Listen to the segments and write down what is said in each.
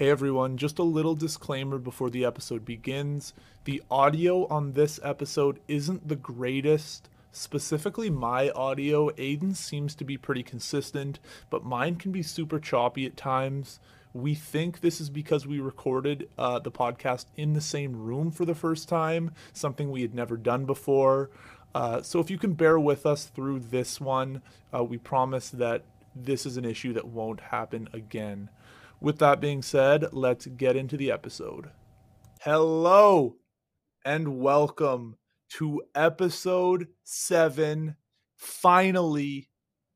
Hey everyone, just a little disclaimer before the episode begins. The audio on this episode isn't the greatest. Specifically, my audio, Aiden seems to be pretty consistent, but mine can be super choppy at times. We think this is because we recorded uh, the podcast in the same room for the first time, something we had never done before. Uh, so if you can bear with us through this one, uh, we promise that this is an issue that won't happen again. With that being said, let's get into the episode. Hello and welcome to episode seven, finally,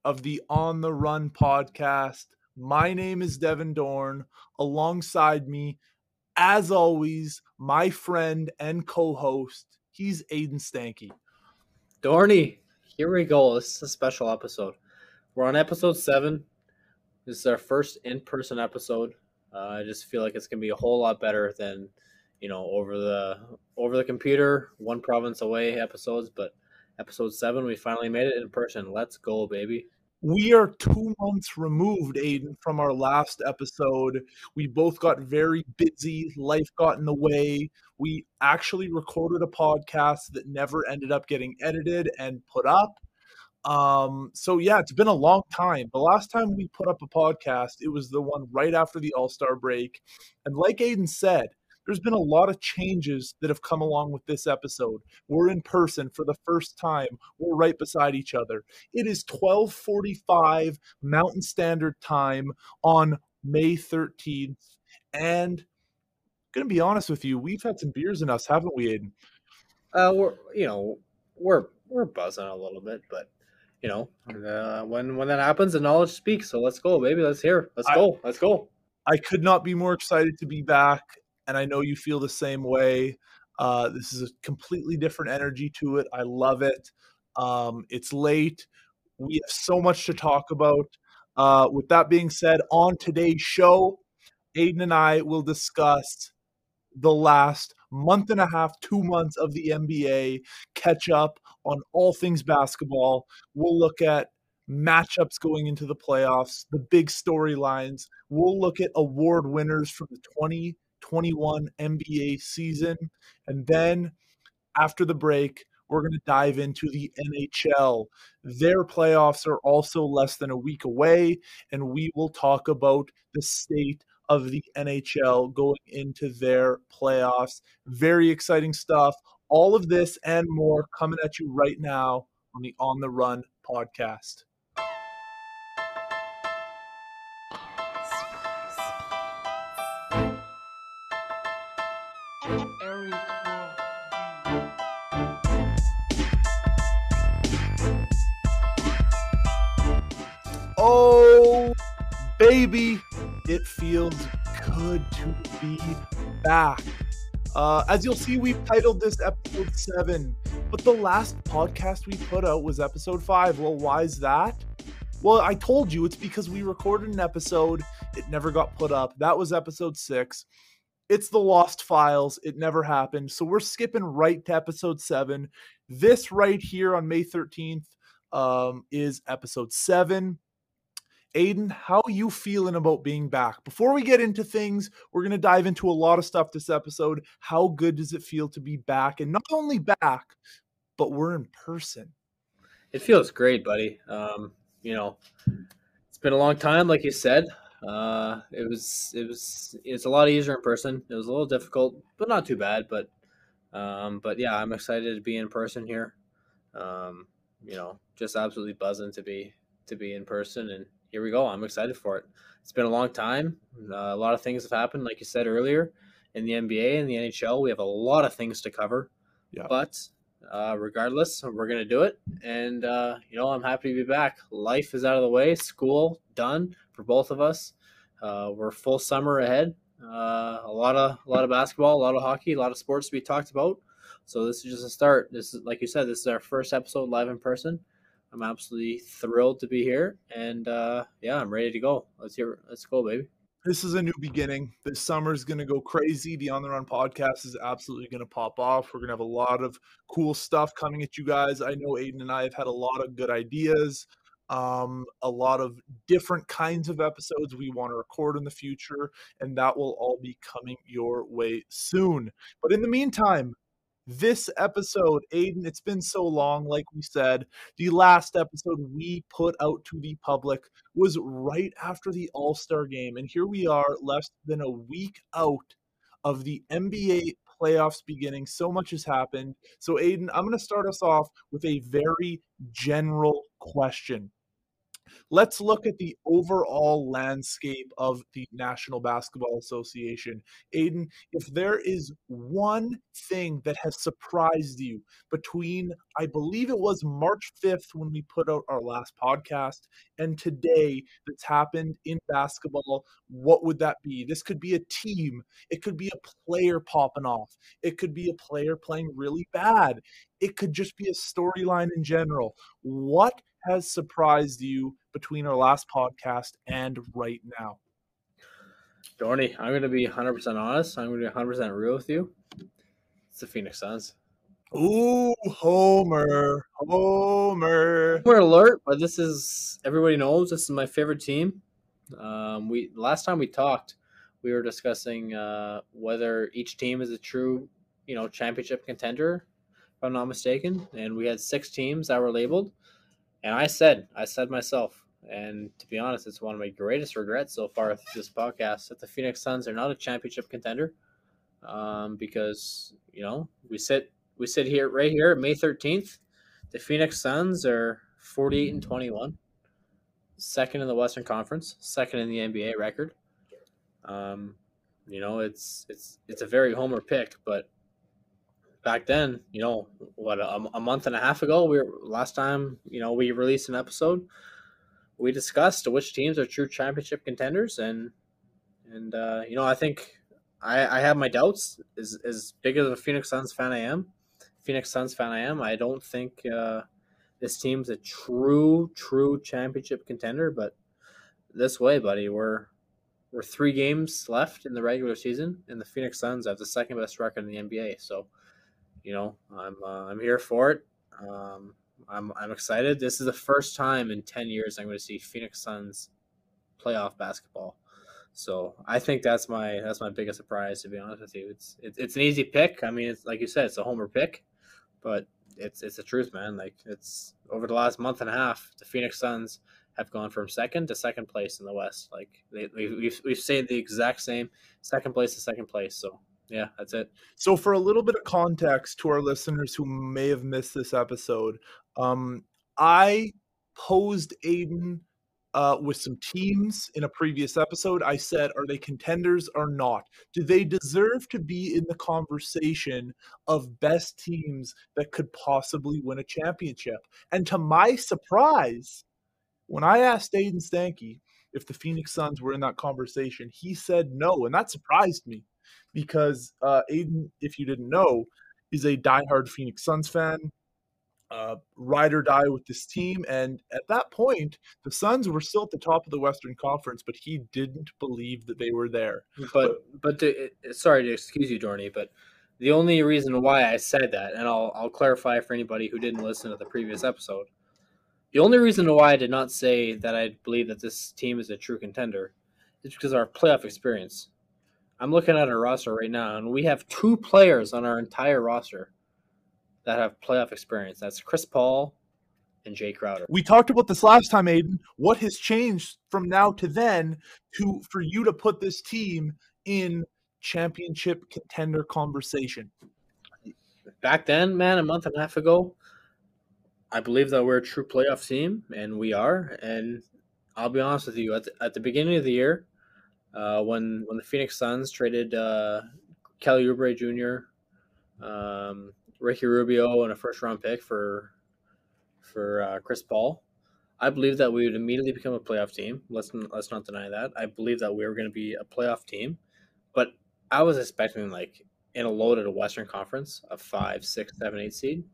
of the On the Run podcast. My name is Devin Dorn. Alongside me, as always, my friend and co host, he's Aiden Stanky. Dorney, here we go. This is a special episode. We're on episode seven. This is our first in-person episode. Uh, I just feel like it's gonna be a whole lot better than, you know, over the over the computer, one province away episodes. But episode seven, we finally made it in person. Let's go, baby. We are two months removed, Aiden, from our last episode. We both got very busy. Life got in the way. We actually recorded a podcast that never ended up getting edited and put up. Um, so yeah, it's been a long time. The last time we put up a podcast, it was the one right after the All Star break. And like Aiden said, there's been a lot of changes that have come along with this episode. We're in person for the first time. We're right beside each other. It is 12:45 Mountain Standard Time on May 13th, and gonna be honest with you, we've had some beers in us, haven't we, Aiden? Uh, we're you know we're we're buzzing a little bit, but you know, uh, when when that happens, the knowledge speaks. So let's go, baby. Let's hear. Let's I, go. Let's go. I could not be more excited to be back, and I know you feel the same way. Uh, this is a completely different energy to it. I love it. Um, it's late. We have so much to talk about. Uh, with that being said, on today's show, Aiden and I will discuss the last month and a half, two months of the NBA, catch up on all things basketball. We'll look at matchups going into the playoffs, the big storylines. We'll look at award winners from the 2021 NBA season. And then after the break, we're going to dive into the NHL. Their playoffs are also less than a week away, and we will talk about the state of the NHL going into their playoffs. Very exciting stuff. All of this and more coming at you right now on the On the Run podcast. Oh, baby it feels good to be back. Uh, as you'll see, we've titled this episode seven, but the last podcast we put out was episode five. Well, why is that? Well, I told you it's because we recorded an episode, it never got put up. That was episode six. It's the lost files. It never happened. So we're skipping right to episode seven. This right here on May 13th um, is episode seven. Aiden, how you feeling about being back? Before we get into things, we're going to dive into a lot of stuff this episode. How good does it feel to be back? And not only back, but we're in person. It feels great, buddy. Um, you know, it's been a long time, like you said. Uh, it was, it was, it's a lot easier in person. It was a little difficult, but not too bad. But, um, but yeah, I'm excited to be in person here. Um, you know, just absolutely buzzing to be to be in person and here we go. I'm excited for it. It's been a long time. Uh, a lot of things have happened, like you said earlier, in the NBA and the NHL. We have a lot of things to cover. Yeah. But uh, regardless, we're gonna do it. And uh, you know, I'm happy to be back. Life is out of the way. School done for both of us. Uh, we're full summer ahead. Uh, a lot of a lot of basketball, a lot of hockey, a lot of sports to be talked about. So this is just a start. This is like you said, this is our first episode live in person. I'm absolutely thrilled to be here, and uh, yeah, I'm ready to go. Let's hear. Let's go, baby. This is a new beginning. This summer is going to go crazy. The On the Run podcast is absolutely going to pop off. We're going to have a lot of cool stuff coming at you guys. I know Aiden and I have had a lot of good ideas. um, a lot of different kinds of episodes we want to record in the future, and that will all be coming your way soon. But in the meantime, this episode, Aiden, it's been so long, like we said. The last episode we put out to the public was right after the All Star game. And here we are, less than a week out of the NBA playoffs beginning. So much has happened. So, Aiden, I'm going to start us off with a very general question. Let's look at the overall landscape of the National Basketball Association. Aiden, if there is one thing that has surprised you between, I believe it was March 5th when we put out our last podcast, and today that's happened in basketball, what would that be? This could be a team, it could be a player popping off, it could be a player playing really bad, it could just be a storyline in general. What has surprised you between our last podcast and right now? Dorney, I'm going to be 100% honest. I'm going to be 100% real with you. It's the Phoenix Suns. Ooh, Homer, Homer. Homer alert! But this is everybody knows this is my favorite team. Um, we last time we talked, we were discussing uh, whether each team is a true, you know, championship contender, if I'm not mistaken. And we had six teams that were labeled. And I said, I said myself, and to be honest, it's one of my greatest regrets so far with this podcast that the Phoenix Suns are not a championship contender. Um, because you know we sit we sit here right here May thirteenth. The Phoenix Suns are forty eight and twenty one, second in the Western Conference, second in the NBA record. Um, you know it's it's it's a very homer pick, but back then, you know, what a, a, month and a half ago, we were last time, you know, we released an episode. We discussed which teams are true championship contenders, and and uh, you know, I think I, I have my doubts. As as big as a Phoenix Suns fan I am, Phoenix Suns fan I am, I don't think uh, this team's a true true championship contender. But this way, buddy, we're we're three games left in the regular season, and the Phoenix Suns have the second best record in the NBA. So you know, I'm uh, I'm here for it. Um, I'm I'm excited. This is the first time in ten years I'm going to see Phoenix Suns playoff basketball. So I think that's my that's my biggest surprise to be honest with you. It's it's, it's an easy pick. I mean, it's like you said, it's a homer pick, but it's it's the truth, man. Like it's over the last month and a half, the Phoenix Suns have gone from second to second place in the West. Like they, we've we've said the exact same second place to second place. So yeah, that's it. So, for a little bit of context to our listeners who may have missed this episode, um, I posed Aiden uh, with some teams in a previous episode. I said, are they contenders or not? Do they deserve to be in the conversation of best teams that could possibly win a championship? And to my surprise, when I asked Aiden Stanky if the Phoenix Suns were in that conversation, he said no, and that surprised me because uh, Aiden, if you didn't know, is a diehard Phoenix Suns fan, uh, ride or die with this team. And at that point, the Suns were still at the top of the Western Conference, but he didn't believe that they were there. But but, to, sorry to excuse you, Dorney, but the only reason why I said that, and I'll I'll clarify for anybody who didn't listen to the previous episode. The only reason why I did not say that I believe that this team is a true contender is because of our playoff experience. I'm looking at our roster right now, and we have two players on our entire roster that have playoff experience. That's Chris Paul and Jay Crowder. We talked about this last time, Aiden. What has changed from now to then to for you to put this team in championship contender conversation? Back then, man, a month and a half ago, I believe that we're a true playoff team, and we are. And I'll be honest with you, at the, at the beginning of the year, uh, when when the Phoenix Suns traded uh, Kelly Oubre Jr., um, Ricky Rubio, and a first round pick for for uh, Chris Paul, I believe that we would immediately become a playoff team. Let's let's not deny that. I believe that we were going to be a playoff team, but I was expecting like in a loaded Western Conference, a five, six, seven, eight seed,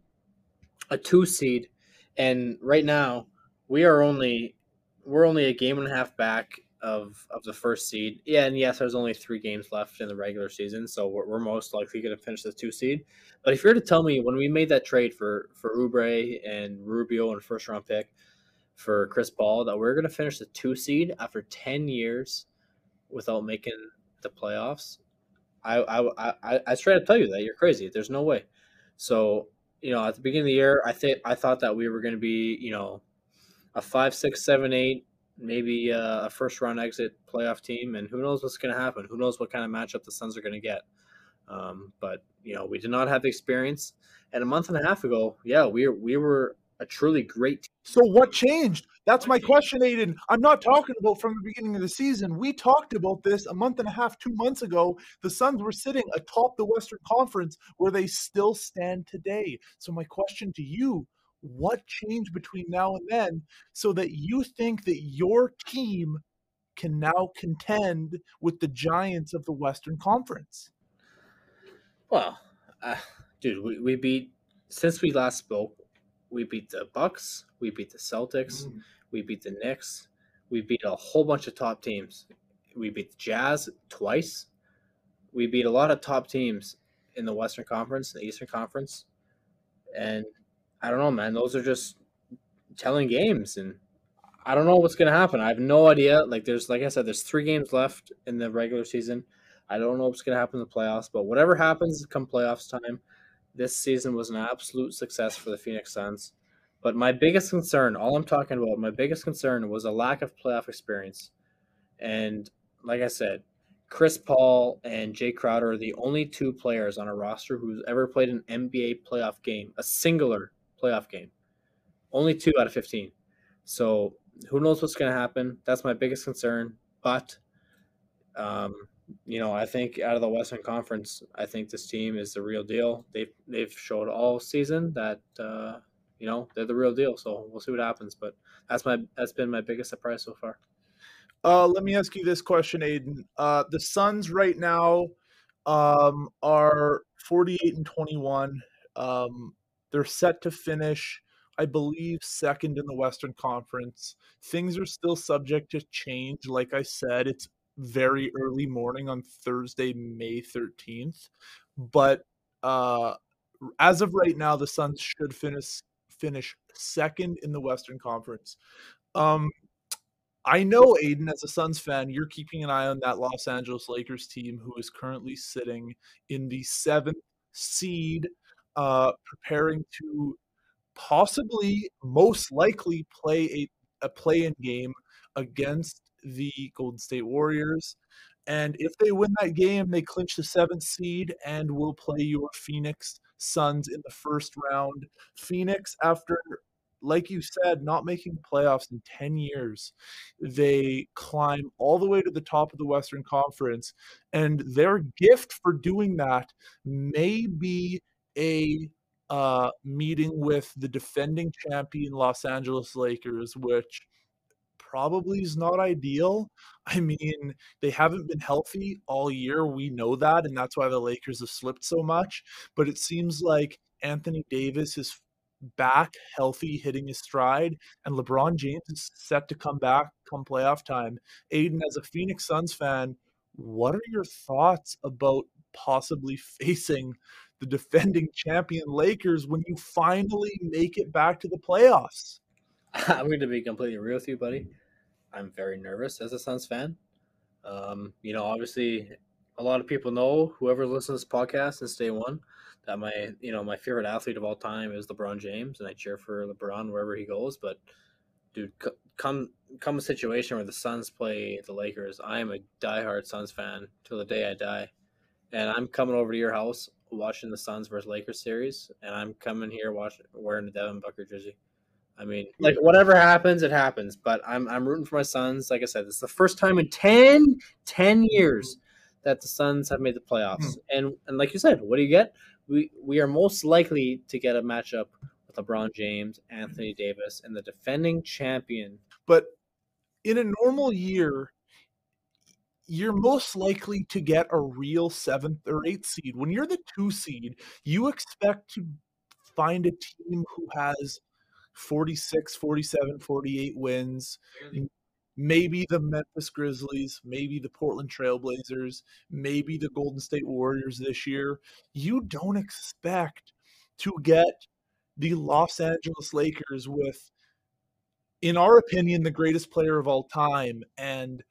a two seed, and right now we are only we're only a game and a half back of of the first seed. Yeah, and yes, there's only three games left in the regular season, so we're, we're most likely going to finish the two seed. But if you're to tell me when we made that trade for for Oubre and Rubio and first round pick for Chris Paul that we're going to finish the two seed after 10 years without making the playoffs, I, I, I, I straight up tell you that you're crazy. There's no way. So, you know, at the beginning of the year, I think I thought that we were going to be, you know, a five, six, seven, eight, maybe a first round exit playoff team, and who knows what's going to happen? Who knows what kind of matchup the Suns are going to get? Um, but you know, we did not have the experience. And a month and a half ago, yeah, we we were a truly great team. So what changed? That's my question, Aiden. I'm not talking about from the beginning of the season. We talked about this a month and a half, two months ago. The Suns were sitting atop the Western Conference where they still stand today. So my question to you, what changed between now and then so that you think that your team can now contend with the giants of the Western Conference? Well, uh, dude, we, we beat since we last spoke we beat the Bucks, we beat the Celtics, mm. we beat the Knicks, we beat a whole bunch of top teams. We beat the Jazz twice. We beat a lot of top teams in the Western Conference, the Eastern Conference. And I don't know, man, those are just telling games and I don't know what's to happen. I have no idea. Like there's like I said there's 3 games left in the regular season. I don't know what's to happen in the playoffs, but whatever happens come playoffs time, this season was an absolute success for the Phoenix Suns. But my biggest concern, all I'm talking about, my biggest concern was a lack of playoff experience. And like I said, Chris Paul and Jay Crowder are the only two players on a roster who's ever played an NBA playoff game, a singular playoff game. Only two out of 15. So who knows what's going to happen? That's my biggest concern. But um, you know, I think out of the Western Conference, I think this team is the real deal. They've they've showed all season that uh, you know they're the real deal. So we'll see what happens. But that's my that's been my biggest surprise so far. Uh, let me ask you this question, Aiden. Uh, the Suns right now um, are 48 and 21. Um, they're set to finish, I believe, second in the Western Conference. Things are still subject to change. Like I said, it's very early morning on Thursday, May 13th. But uh, as of right now, the Suns should finish finish second in the Western Conference. Um, I know, Aiden, as a Suns fan, you're keeping an eye on that Los Angeles Lakers team who is currently sitting in the seventh seed, uh, preparing to possibly, most likely, play a, a play in game against the Golden State Warriors. And if they win that game, they clinch the seventh seed and will play your Phoenix Suns in the first round. Phoenix, after, like you said, not making playoffs in 10 years, they climb all the way to the top of the Western Conference. And their gift for doing that may be a uh, meeting with the defending champion Los Angeles Lakers, which probably is not ideal. I mean, they haven't been healthy all year. We know that, and that's why the Lakers have slipped so much. But it seems like Anthony Davis is back healthy, hitting his stride, and LeBron James is set to come back come playoff time. Aiden, as a Phoenix Suns fan, what are your thoughts about possibly facing the defending champion Lakers when you finally make it back to the playoffs? I'm going to be completely real with you, buddy. I'm very nervous as a Suns fan. Um, you know, obviously, a lot of people know whoever listens to this podcast since day one that my you know my favorite athlete of all time is LeBron James, and I cheer for LeBron wherever he goes. But dude, come come a situation where the Suns play the Lakers, I am a diehard Suns fan till the day I die, and I'm coming over to your house watching the Suns versus Lakers series, and I'm coming here watching wearing the Devin Booker jersey. I mean, like whatever happens, it happens. But I'm I'm rooting for my Suns. Like I said, it's the first time in 10, 10 years that the Suns have made the playoffs. Hmm. And and like you said, what do you get? We we are most likely to get a matchup with LeBron James, Anthony Davis, and the defending champion. But in a normal year, you're most likely to get a real seventh or eighth seed. When you're the two seed, you expect to find a team who has 46, 47, 48 wins. Maybe the Memphis Grizzlies, maybe the Portland Trailblazers, maybe the Golden State Warriors this year. You don't expect to get the Los Angeles Lakers with in our opinion, the greatest player of all time and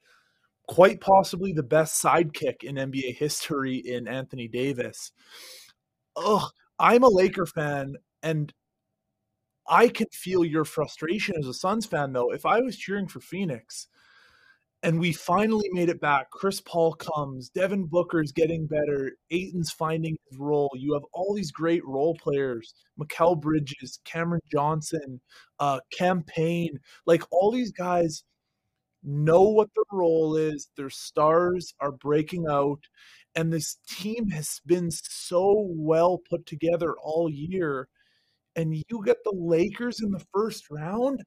quite possibly the best sidekick in NBA history in Anthony Davis. Ugh, I'm a Laker fan and I can feel your frustration as a Suns fan though. If I was cheering for Phoenix, and we finally made it back. Chris Paul comes, Devin Booker's getting better, Ayton's finding his role. You have all these great role players, Mikal Bridges, Cameron Johnson, uh, Cam Payne, like all these guys know what their role is. Their stars are breaking out, and this team has been so well put together all year. And you get the Lakers in the first round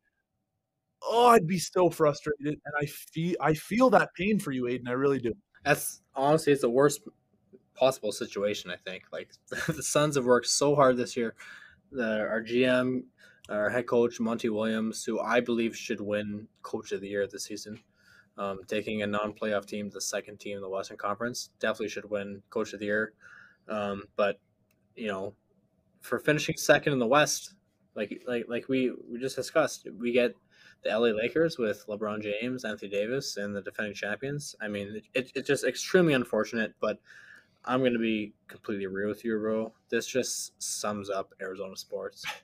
oh, I'd be so frustrated, and I feel I feel that pain for you, Aiden. I really do. That's honestly, it's the worst possible situation. I think like the Suns have worked so hard this year. The, our GM, our head coach Monty Williams, who I believe should win Coach of the Year this season, um, taking a non-playoff team, the second team in the Western Conference, definitely should win Coach of the Year. Um, but you know, for finishing second in the West, like like like we we just discussed, we get the LA Lakers with LeBron James, Anthony Davis, and the defending champions. I mean, it, it's just extremely unfortunate, but I'm going to be completely real with you, bro. This just sums up Arizona sports.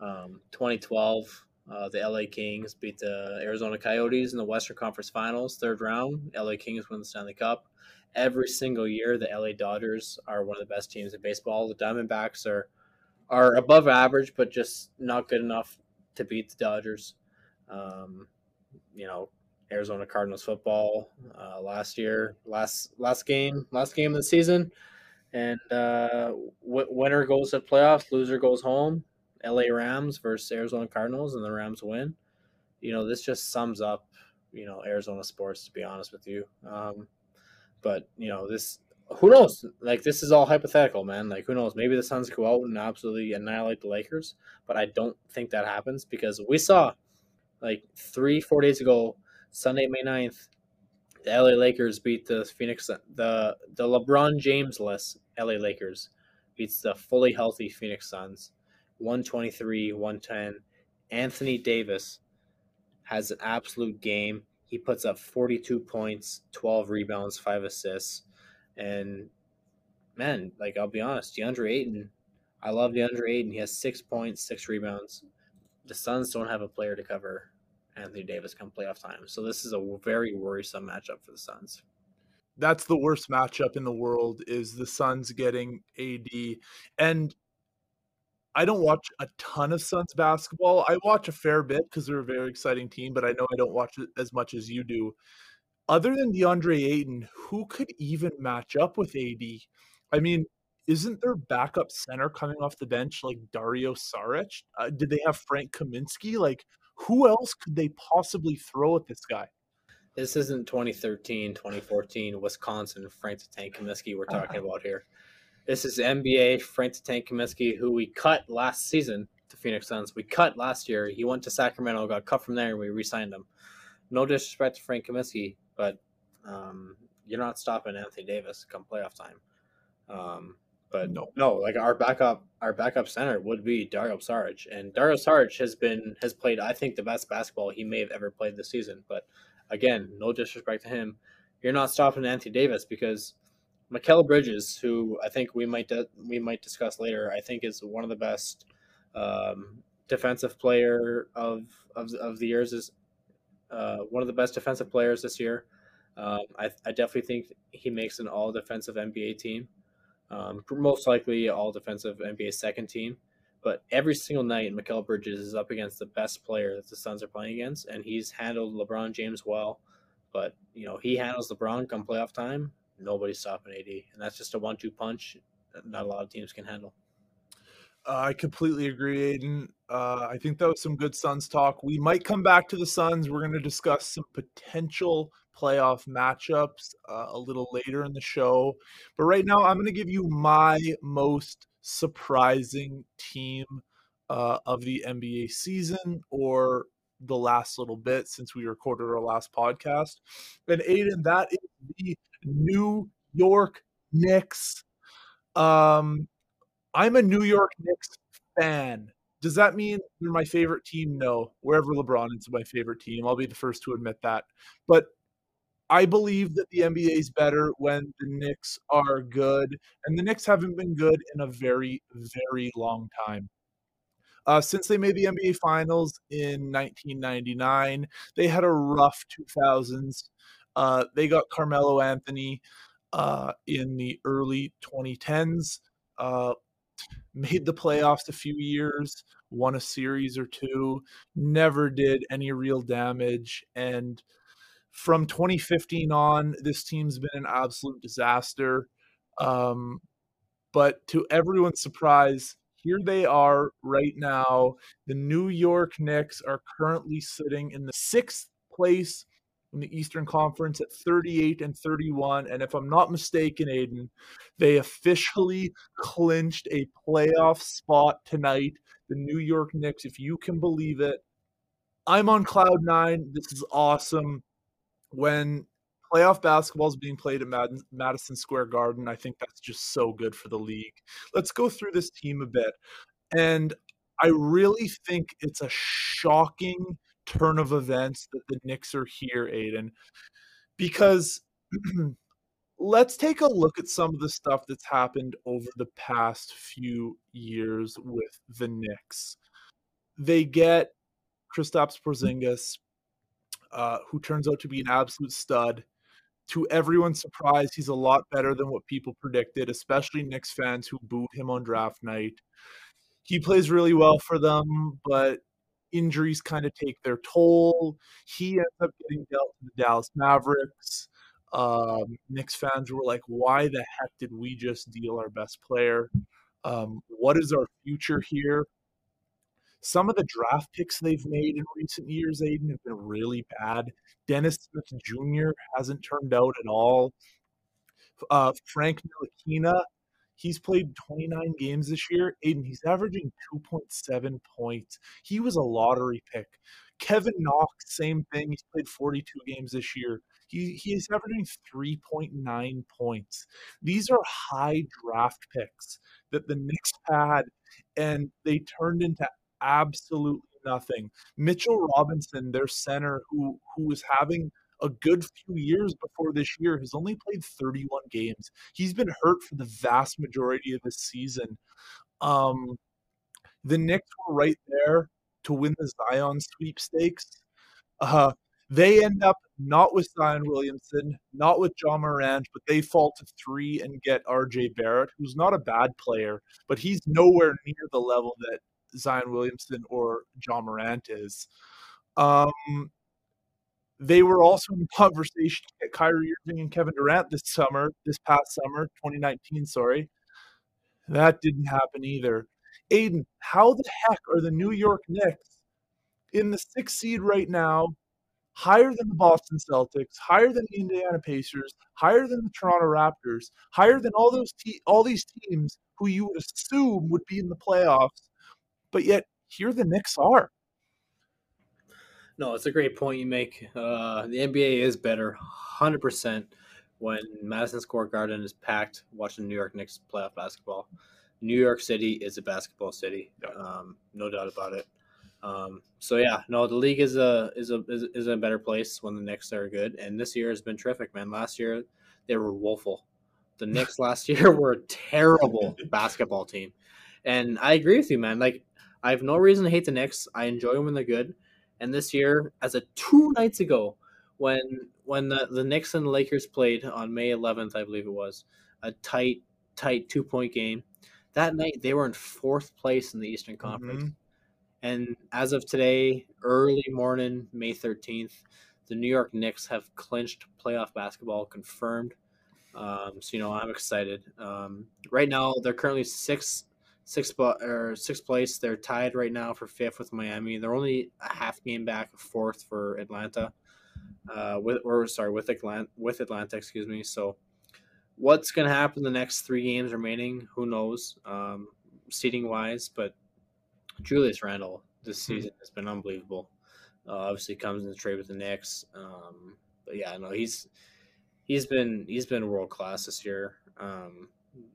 Um, 2012, uh, the LA Kings beat the Arizona Coyotes in the Western Conference Finals, third round. LA Kings win the Stanley Cup. Every single year, the LA Dodgers are one of the best teams in baseball. The Diamondbacks are are above average, but just not good enough to beat the Dodgers. Um, you know, Arizona Cardinals football uh, last year, last last game, last game of the season, and uh, w- winner goes to playoffs, loser goes home. L.A. Rams versus Arizona Cardinals, and the Rams win. You know, this just sums up, you know, Arizona sports. To be honest with you, um, but you know, this who knows? Like this is all hypothetical, man. Like who knows? Maybe the Suns go out and absolutely annihilate the Lakers, but I don't think that happens because we saw like three, four days ago, Sunday, May 9th, the LA Lakers beat the Phoenix, the the LeBron James less LA Lakers beats the fully healthy Phoenix Suns, 123, 110. Anthony Davis has an absolute game. He puts up 42 points, 12 rebounds, five assists. And man, like I'll be honest, DeAndre Ayton, I love DeAndre Ayton. He has six points, six rebounds. The Suns don't have a player to cover Anthony Davis come playoff time. So this is a very worrisome matchup for the Suns. That's the worst matchup in the world is the Suns getting AD. And I don't watch a ton of Suns basketball. I watch a fair bit because they're a very exciting team, but I know I don't watch it as much as you do. Other than DeAndre Ayton, who could even match up with AD? I mean, isn't their backup center coming off the bench like Dario Saric? Uh, did they have Frank Kaminsky? Like, who else could they possibly throw at this guy? This isn't 2013, 2014 Wisconsin Frank the Tank Kaminsky we're talking about here. This is NBA Frank the Tank Kaminsky, who we cut last season to Phoenix Suns. We cut last year. He went to Sacramento, got cut from there, and we re-signed him. No disrespect to Frank Kaminsky, but um, you're not stopping Anthony Davis come playoff time. Um, but no, no, like our backup, our backup center would be Dario Saric, and Dario Saric has been has played, I think, the best basketball he may have ever played this season. But again, no disrespect to him, you're not stopping Anthony Davis because Mikal Bridges, who I think we might we might discuss later, I think is one of the best um, defensive player of of, of the years is uh, one of the best defensive players this year. Um, I, I definitely think he makes an all defensive NBA team um, most likely all defensive NBA second team. But every single night, Mikal Bridges is up against the best player that the Suns are playing against, and he's handled LeBron James well. But you know, he handles LeBron come playoff time. Nobody's stopping AD, and that's just a one-two punch that not a lot of teams can handle. Uh, I completely agree, Aiden. Uh, I think that was some good Suns talk. We might come back to the Suns. We're going to discuss some potential playoff matchups uh, a little later in the show. But right now, I'm going to give you my most surprising team uh, of the NBA season or the last little bit since we recorded our last podcast. And Aiden, that is the New York Knicks. Um, I'm a New York Knicks fan Does that mean they're my favorite team? No. Wherever LeBron is my favorite team, I'll be the first to admit that. But I believe that the NBA is better when the Knicks are good, and the Knicks haven't been good in a very, very long time. Uh, since they made the NBA Finals in 1999, they had a rough 2000s. Uh, they got Carmelo Anthony uh, in the early 2010s, uh, made the playoffs a few years, won a series or two, never did any real damage, and from 2015 on, this team's been an absolute disaster. Um, but to everyone's surprise, here they are right now. The New York Knicks are currently sitting in the sixth place in the Eastern Conference at 38 and 31. And if I'm not mistaken, Aiden, they officially clinched a playoff spot tonight. The New York Knicks, if you can believe it. I'm on cloud nine. This is awesome when playoff basketball is being played at Madison Square Garden, I think that's just so good for the league. Let's go through this team a bit. And I really think it's a shocking turn of events that the Knicks are here, Aiden, because let's take a look at some of the stuff that's happened over the past few years with the Knicks. They get Kristaps Porzingis, uh, who turns out to be an absolute stud. To everyone's surprise, he's a lot better than what people predicted, especially Knicks fans who booed him on draft night. He plays really well for them, but injuries kind of take their toll. He ends up getting dealt to the Dallas Mavericks. Um, Knicks fans were like, why the heck did we just deal our best player? Um, what is our future here? Some of the draft picks they've made in recent years, Aiden, have been really bad. Dennis Smith Jr. hasn't turned out at all. Uh, Frank Ntilikina, he's played 29 games this year. Aiden, he's averaging 2.7 points. He was a lottery pick. Kevin Knox, same thing. He's played 42 games this year. He, he is averaging 3.9 points. These are high draft picks that the Knicks had, and they turned into absolutely nothing. Mitchell Robinson, their center, who who was having a good few years before this year, has only played 31 games. He's been hurt for the vast majority of the season. Um, the Knicks were right there to win the Zion sweepstakes. Uh, they end up not with Zion Williamson, not with Ja Morant, but they fall to three and get RJ Barrett, who's not a bad player, but he's nowhere near the level that Zion Williamson or Ja Morant is. Um, they were also in conversation at Kyrie Irving and Kevin Durant this summer, this past summer, 2019, sorry. That didn't happen either. Aiden, how the heck are the New York Knicks in the sixth seed right now, higher than the Boston Celtics, higher than the Indiana Pacers, higher than the Toronto Raptors, higher than all those te- all these teams who you would assume would be in the playoffs, but yet here the Knicks are. No, it's a great point you make. Uh, the NBA is better, hundred percent, when Madison Square Garden is packed watching New York Knicks playoff basketball. New York City is a basketball city, um, no doubt about it. Um, so yeah, no, the league is a is a is, is a better place when the Knicks are good, and this year has been terrific, man. Last year they were woeful. The Knicks last year were a terrible basketball team, and I agree with you, man. Like I have no reason to hate the Knicks. I enjoy them when they're good. And this year, as a two nights ago, when when the, the Knicks and the Lakers played on May 11th, I believe it was, a tight, tight two point game. That night, they were in fourth place in the Eastern Conference. Mm-hmm. And as of today, early morning, May 13th, the New York Knicks have clinched playoff basketball, confirmed. Um, so, you know, I'm excited. Um, right now, they're currently six sixth or sixth place. They're tied right now for fifth with Miami. They're only a half game back of fourth for Atlanta. Uh, with or sorry with Atlanta with Atlanta, excuse me. So, what's going to happen the next three games remaining? Who knows? Um, seating wise, but Julius Randle this hmm. season has been unbelievable. Uh, obviously, comes in the trade with the Knicks. Um, but yeah, no, he's he's been he's been world class this year. Um,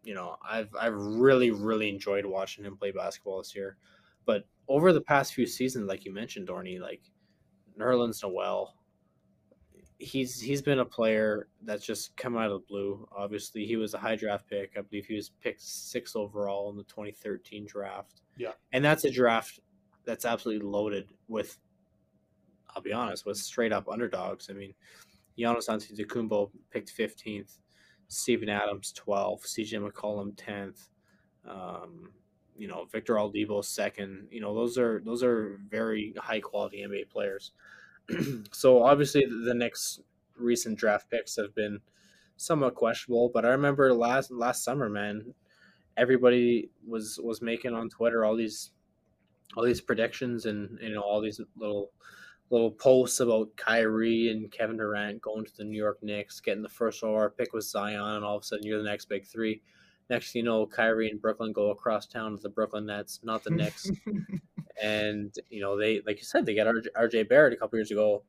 you know, I've I've really really enjoyed watching him play basketball this year. but over the past few seasons, like you mentioned, Dorney, like Nerlens Noel, he's he's been a player that's just come out of the blue. Obviously, he was a high draft pick. I believe he was picked six overall in the 2013 draft. Yeah, and that's a draft that's absolutely loaded with. I'll be honest, with straight up underdogs. I mean, Giannis Antetokounmpo picked 15th, Steven Adams 12th, CJ McCollum 10th. Um, you know, Victor Oladipo second. You know, those are those are very high quality NBA players. so obviously the next recent draft picks have been somewhat questionable, but I remember last last summer, man, everybody was was making on Twitter all these all these predictions and you know all these little little posts about Kyrie and Kevin Durant going to the New York Knicks, getting the first overall pick with Zion, and all of a sudden you're the next big three. Next, you know, Kyrie and Brooklyn go across town to the Brooklyn Nets, not the Knicks. and you know they like you said they got RJ Barrett a couple years ago,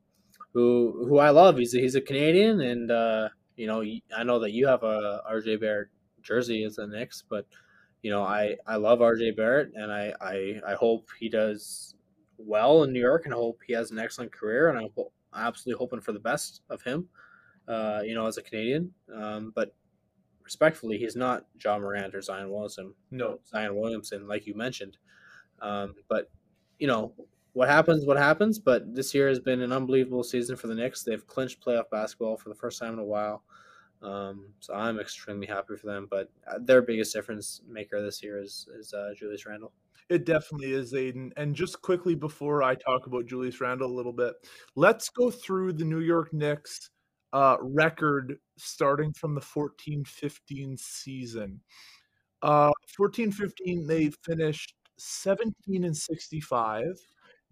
who who I love. He's a, he's a Canadian, and uh, you know I know that you have a RJ Barrett jersey as a Knicks, but you know I I love RJ Barrett, and I I I hope he does well in New York, and hope he has an excellent career, and I'm absolutely hoping for the best of him. Uh, you know, as a Canadian, um, but respectfully, he's not Ja Morant or Zion Williamson. No, Zion Williamson, like you mentioned. Um, but you know, what happens, what happens. But this year has been an unbelievable season for the Knicks. They've clinched playoff basketball for the first time in a while. Um, so I'm extremely happy for them. But uh, their biggest difference maker this year is is uh, Julius Randle. It definitely is, Aiden. And just quickly before I talk about Julius Randle a little bit, let's go through the New York Knicks uh, record starting from the 14 15 season. Uh, 14 15, they finished 17 and 65,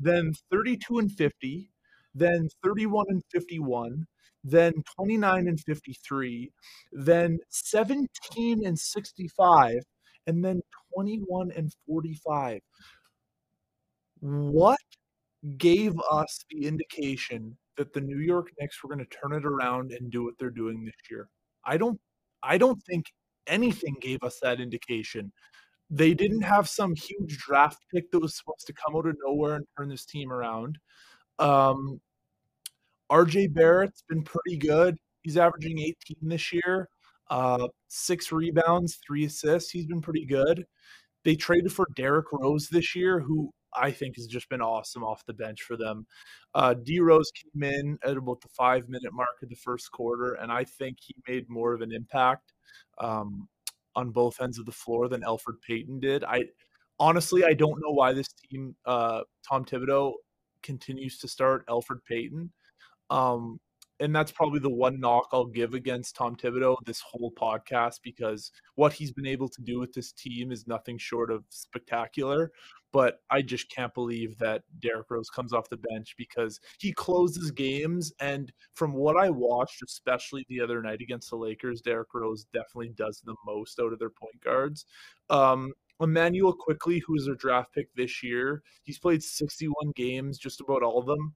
then 32 and 50, then 31 and 51, then 29 and 53, then 17 and 65, and then 21 and 45. What gave us the indication that the New York Knicks were going to turn it around and do what they're doing this year? I don't I don't think anything gave us that indication. They didn't have some huge draft pick that was supposed to come out of nowhere and turn this team around. Um, RJ Barrett's been pretty good. He's averaging 18 this year, uh, six rebounds, three assists. He's been pretty good. They traded for Derrick Rose this year, who I think has just been awesome off the bench for them. Uh, D Rose came in at about the five minute mark of the first quarter, and I think he made more of an impact. Um, on both ends of the floor than Elfrid Payton did. I honestly I don't know why this team, uh, Tom Thibodeau, continues to start Elfrid Payton. Um, and that's probably the one knock I'll give against Tom Thibodeau this whole podcast because what he's been able to do with this team is nothing short of spectacular. But I just can't believe that Derrick Rose comes off the bench because he closes games. And from what I watched, especially the other night against the Lakers, Derrick Rose definitely does the most out of their point guards. Um, Immanuel Quickley, who is their draft pick this year, he's played 61 games, just about all of them.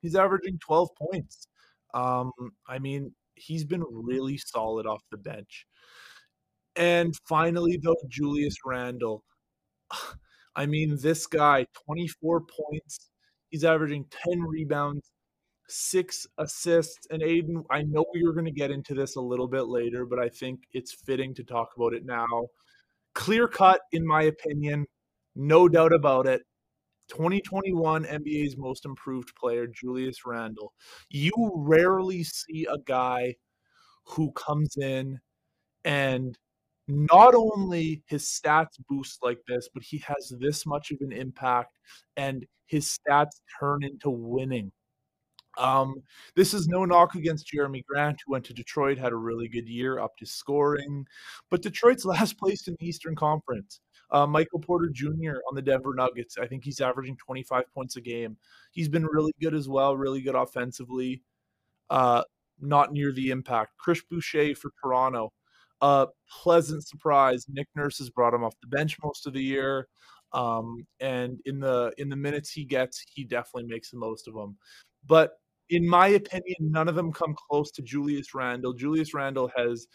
He's averaging 12 points. Um, I mean, he's been really solid off the bench. And finally, though, Julius Randle. I mean, this guy, 24 points. He's averaging 10 rebounds, six assists. And Aiden, I know we are going to get into this a little bit later, but I think it's fitting to talk about it now. Clear cut, in my opinion, no doubt about it. 2021 NBA's most improved player, Julius Randle. You rarely see a guy who comes in and not only his stats boost like this, but he has this much of an impact and his stats turn into winning. Um, this is no knock against Jerami Grant, who went to Detroit, had a really good year, up to scoring. But Detroit's last place in the Eastern Conference. Uh, Michael Porter Jr. on the Denver Nuggets. I think he's averaging 25 points a game. He's been really good as well, really good offensively. Uh, not near the impact. Chris Boucher for Toronto. Uh, pleasant surprise. Nick Nurse has brought him off the bench most of the year. Um, and in the in the minutes he gets, he definitely makes the most of them. But in my opinion, none of them come close to Julius Randle. Julius Randle has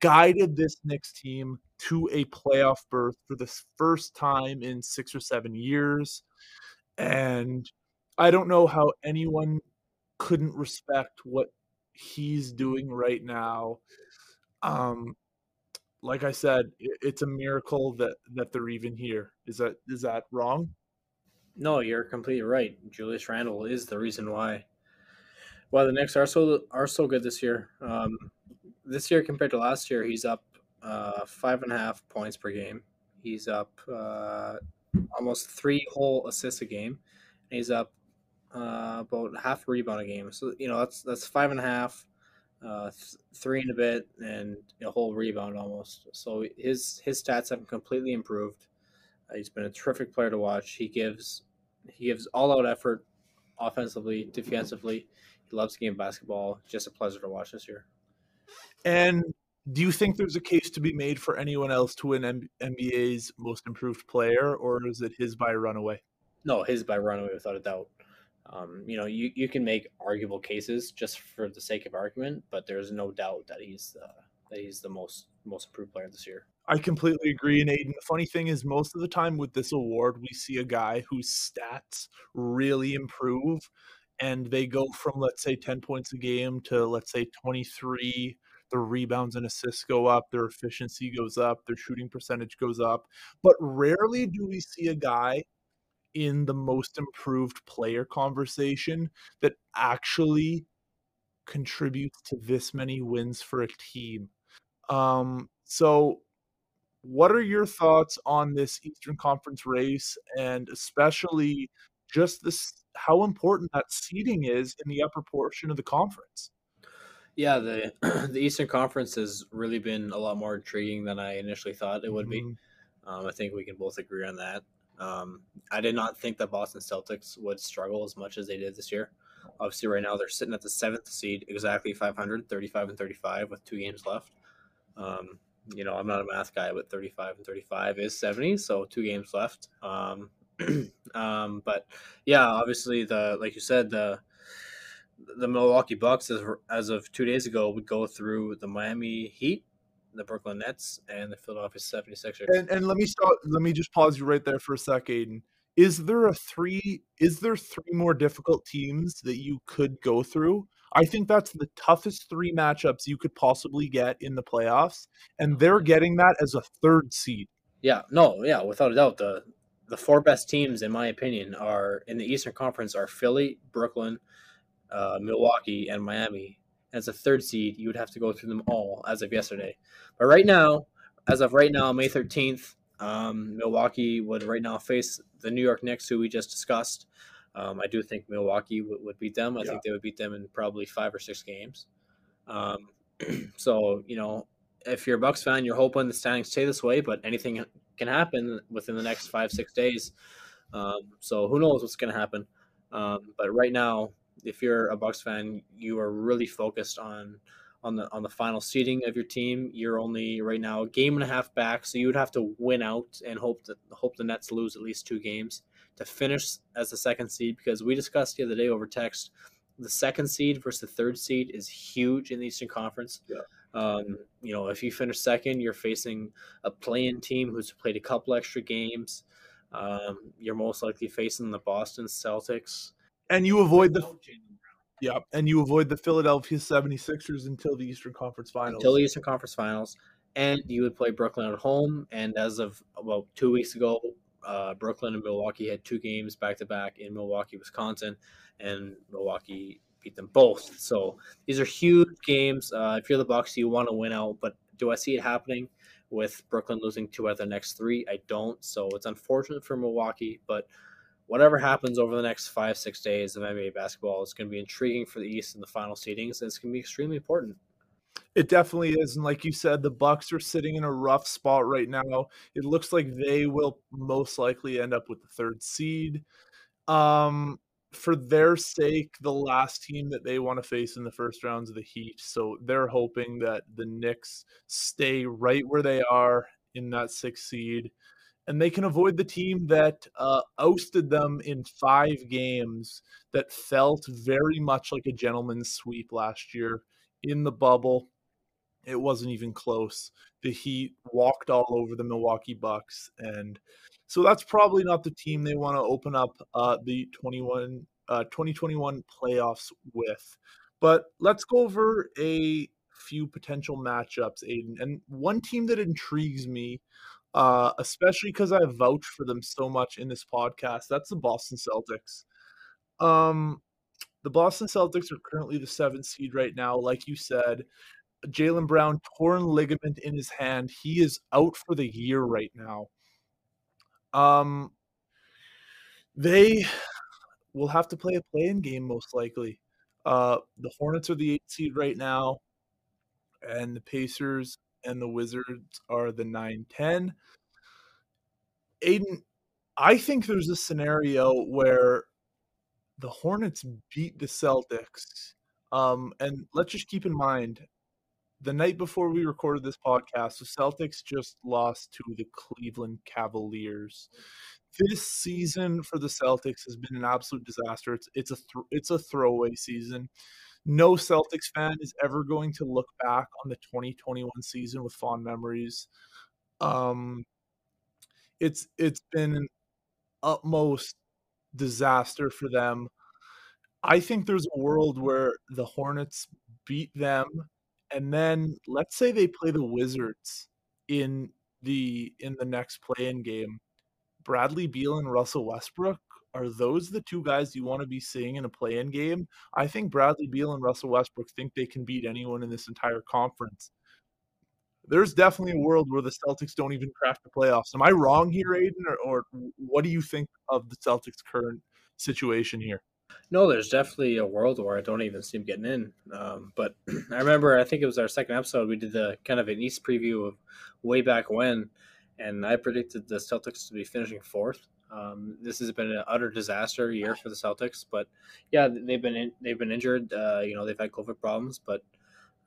guided this Knicks team to a playoff berth for the first time in six or seven years. And I don't know how anyone couldn't respect what he's doing right now. Um, like I said, it's a miracle that that they're even here. Is that is that wrong? No, you're completely right. Julius Randle is the reason why why the Knicks are so are so good this year. Um, this year compared to last year, he's up uh, five and a half points per game. He's up uh, almost three whole assists a game. he's up uh, about half a rebound a game. So you know that's that's five and a half, uh, th- three and a bit, and a whole rebound almost. So his his stats have completely improved. Uh, he's been a terrific player to watch. He gives he gives all out effort, offensively, defensively. He loves game basketball. Just a pleasure to watch this year. And do you think there's a case to be made for anyone else to win M- NBA's most improved player, or is it his by runaway? No, his by runaway without a doubt. Um, you know, you, you can make arguable cases just for the sake of argument, but there's no doubt that he's uh, that he's the most most improved player this year. I completely agree. And Aiden, the funny thing is, most of the time with this award, we see a guy whose stats really improve, and they go from let's say 10 points a game to let's say 23 their rebounds and assists go up, their efficiency goes up, their shooting percentage goes up. But rarely do we see a guy in the most improved player conversation that actually contributes to this many wins for a team. Um, so what are your thoughts on this Eastern Conference race and especially just this how important that seeding is in the upper portion of the conference? Yeah, the the Eastern Conference has really been a lot more intriguing than I initially thought it would mm-hmm. be. Um, I think we can both agree on that. Um, I did not think that Boston Celtics would struggle as much as they did this year. Obviously, right now they're sitting at the seventh seed, exactly 500, 35 and 35 with two games left. Um, you know, I'm not a math guy, but 35 and 35 is 70, so two games left. Um, um, but yeah, obviously the like you said the the Milwaukee Bucks, as, as of two days ago, would go through the Miami Heat, the Brooklyn Nets, and the Philadelphia 76ers. And, and let me start. Let me just pause you right there for a sec, Aiden. Is there a three? Is there three more difficult teams that you could go through? I think that's the toughest three matchups you could possibly get in the playoffs, and they're getting that as a third seed. Yeah, no, yeah, without a doubt. The the four best teams, in my opinion, are in the Eastern Conference are Philly, Brooklyn, uh, Milwaukee, and Miami. As a third seed, you would have to go through them all as of yesterday. But right now, as of right now, May 13th, um, Milwaukee would right now face the New York Knicks, who we just discussed. Um, I do think Milwaukee would, would beat them. I yeah. think they would beat them in probably five or six games. Um, so, you know, if you're a Bucks fan, you're hoping the standings stay this way, but anything can happen within the next five, six days. Um, so who knows what's going to happen. Um, but right now, if you're a Bucks fan, you are really focused on on the on the final seeding of your team. You're only right now a game and a half back, so you would have to win out and hope that hope the Nets lose at least two games to finish as the second seed. Because we discussed the other day over text, the second seed versus the third seed is huge in the Eastern Conference. Yeah. Um, you know, if you finish second, you're facing a play-in team who's played a couple extra games. Um, you're most likely facing the Boston Celtics and you avoid the yeah, and you avoid the Philadelphia 76ers until the Eastern Conference Finals. Until the Eastern Conference Finals. And you would play Brooklyn at home. And as of about two weeks ago, uh, Brooklyn and Milwaukee had two games back to back in Milwaukee, Wisconsin, and Milwaukee beat them both. So these are huge games. Uh, if you're the Bucks, you want to win out. But do I see it happening with Brooklyn losing two out of the next three? I don't. So it's unfortunate for Milwaukee, but whatever happens over the next five, six days of NBA basketball is going to be intriguing for the East in the final seedings, and it's going to be extremely important. It definitely is, and like you said, the Bucks are sitting in a rough spot right now. It looks like they will most likely end up with the third seed. Um, for their sake, the last team that they want to face in the first rounds of the Heat, so they're hoping that the Knicks stay right where they are in that sixth seed and they can avoid the team that uh, ousted them in five games that felt very much like a gentleman's sweep last year in the bubble. it wasn't even close. The Heat walked all over the Milwaukee Bucks, and so that's probably not the team they want to open up uh, the 21 uh, 2021 playoffs with. But let's go over a few potential matchups, Aiden. And one team that intrigues me, uh, especially because I vouch for them so much in this podcast, that's the Boston Celtics. Um, the Boston Celtics are currently the seventh seed right now. Like you said, Jaylen Brown torn ligament in his hand. He is out for the year right now. Um, they will have to play a play-in game most likely. Uh, the Hornets are the eight seed right now, and the Pacers and the Wizards are the 9 10. Aiden, I think there's a scenario where the Hornets beat the Celtics. Um, and let's just keep in mind the night before we recorded this podcast, the Celtics just lost to the Cleveland Cavaliers. This season for the Celtics has been an absolute disaster. It's it's a th- it's a throwaway season. No Celtics fan is ever going to look back on the 2021 season with fond memories. Um, it's it's been an utmost disaster for them. I think there's a world where the Hornets beat them and then let's say they play the Wizards in the in the next play-in game. Bradley Beal and Russell Westbrook are those the two guys you want to be seeing in a play-in game? I think Bradley Beal and Russell Westbrook think they can beat anyone in this entire conference. There's definitely a world where the Celtics don't even crack the playoffs. Am I wrong here, Aiden, or, or what do you think of the Celtics' current situation here? No, there's definitely a world where I don't even see him getting in. Um, but I remember, I think it was our second episode. We did the kind of an East preview of way back when, and I predicted the Celtics to be finishing fourth. Um, this has been an utter disaster year for the Celtics, but yeah, they've been in, they've been injured. Uh, you know, they've had COVID problems, but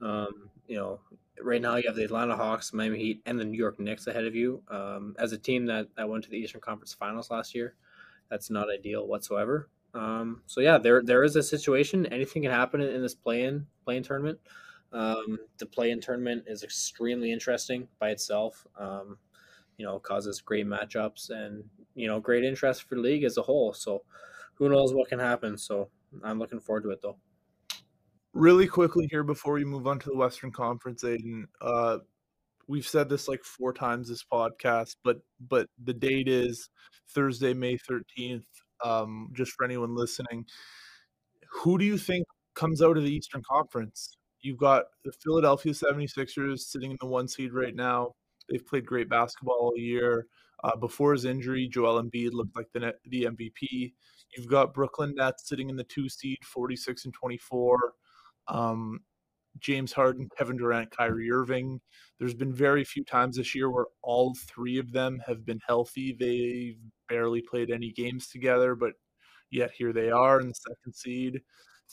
um, you know, right now you have the Atlanta Hawks, Miami Heat, and the New York Knicks ahead of you. Um, as a team that that went to the Eastern Conference Finals last year, that's not ideal whatsoever. Um, so yeah, there there is a situation. Anything can happen in, this play-in play-in tournament. Um, the play-in tournament is extremely interesting by itself. Um, you know, causes great matchups and you know great interest for the league as a whole. So who knows what can happen? So I'm looking forward to it though. Really quickly here before we move on to the Western Conference, Aiden. Uh, we've said this like four times this podcast, but but the date is Thursday, May 13th um, just for anyone listening, who do you think comes out of the Eastern Conference? You've got the Philadelphia 76ers sitting in the one seed right now. They've played great basketball all year. Uh, before his injury, Joel Embiid looked like the the MVP. You've got Brooklyn Nets sitting in the two seed, 46 and 24. Um, James Harden, Kevin Durant, Kyrie Irving. There's been very few times this year where all three of them have been healthy. They've barely played any games together, but yet here they are in the second seed.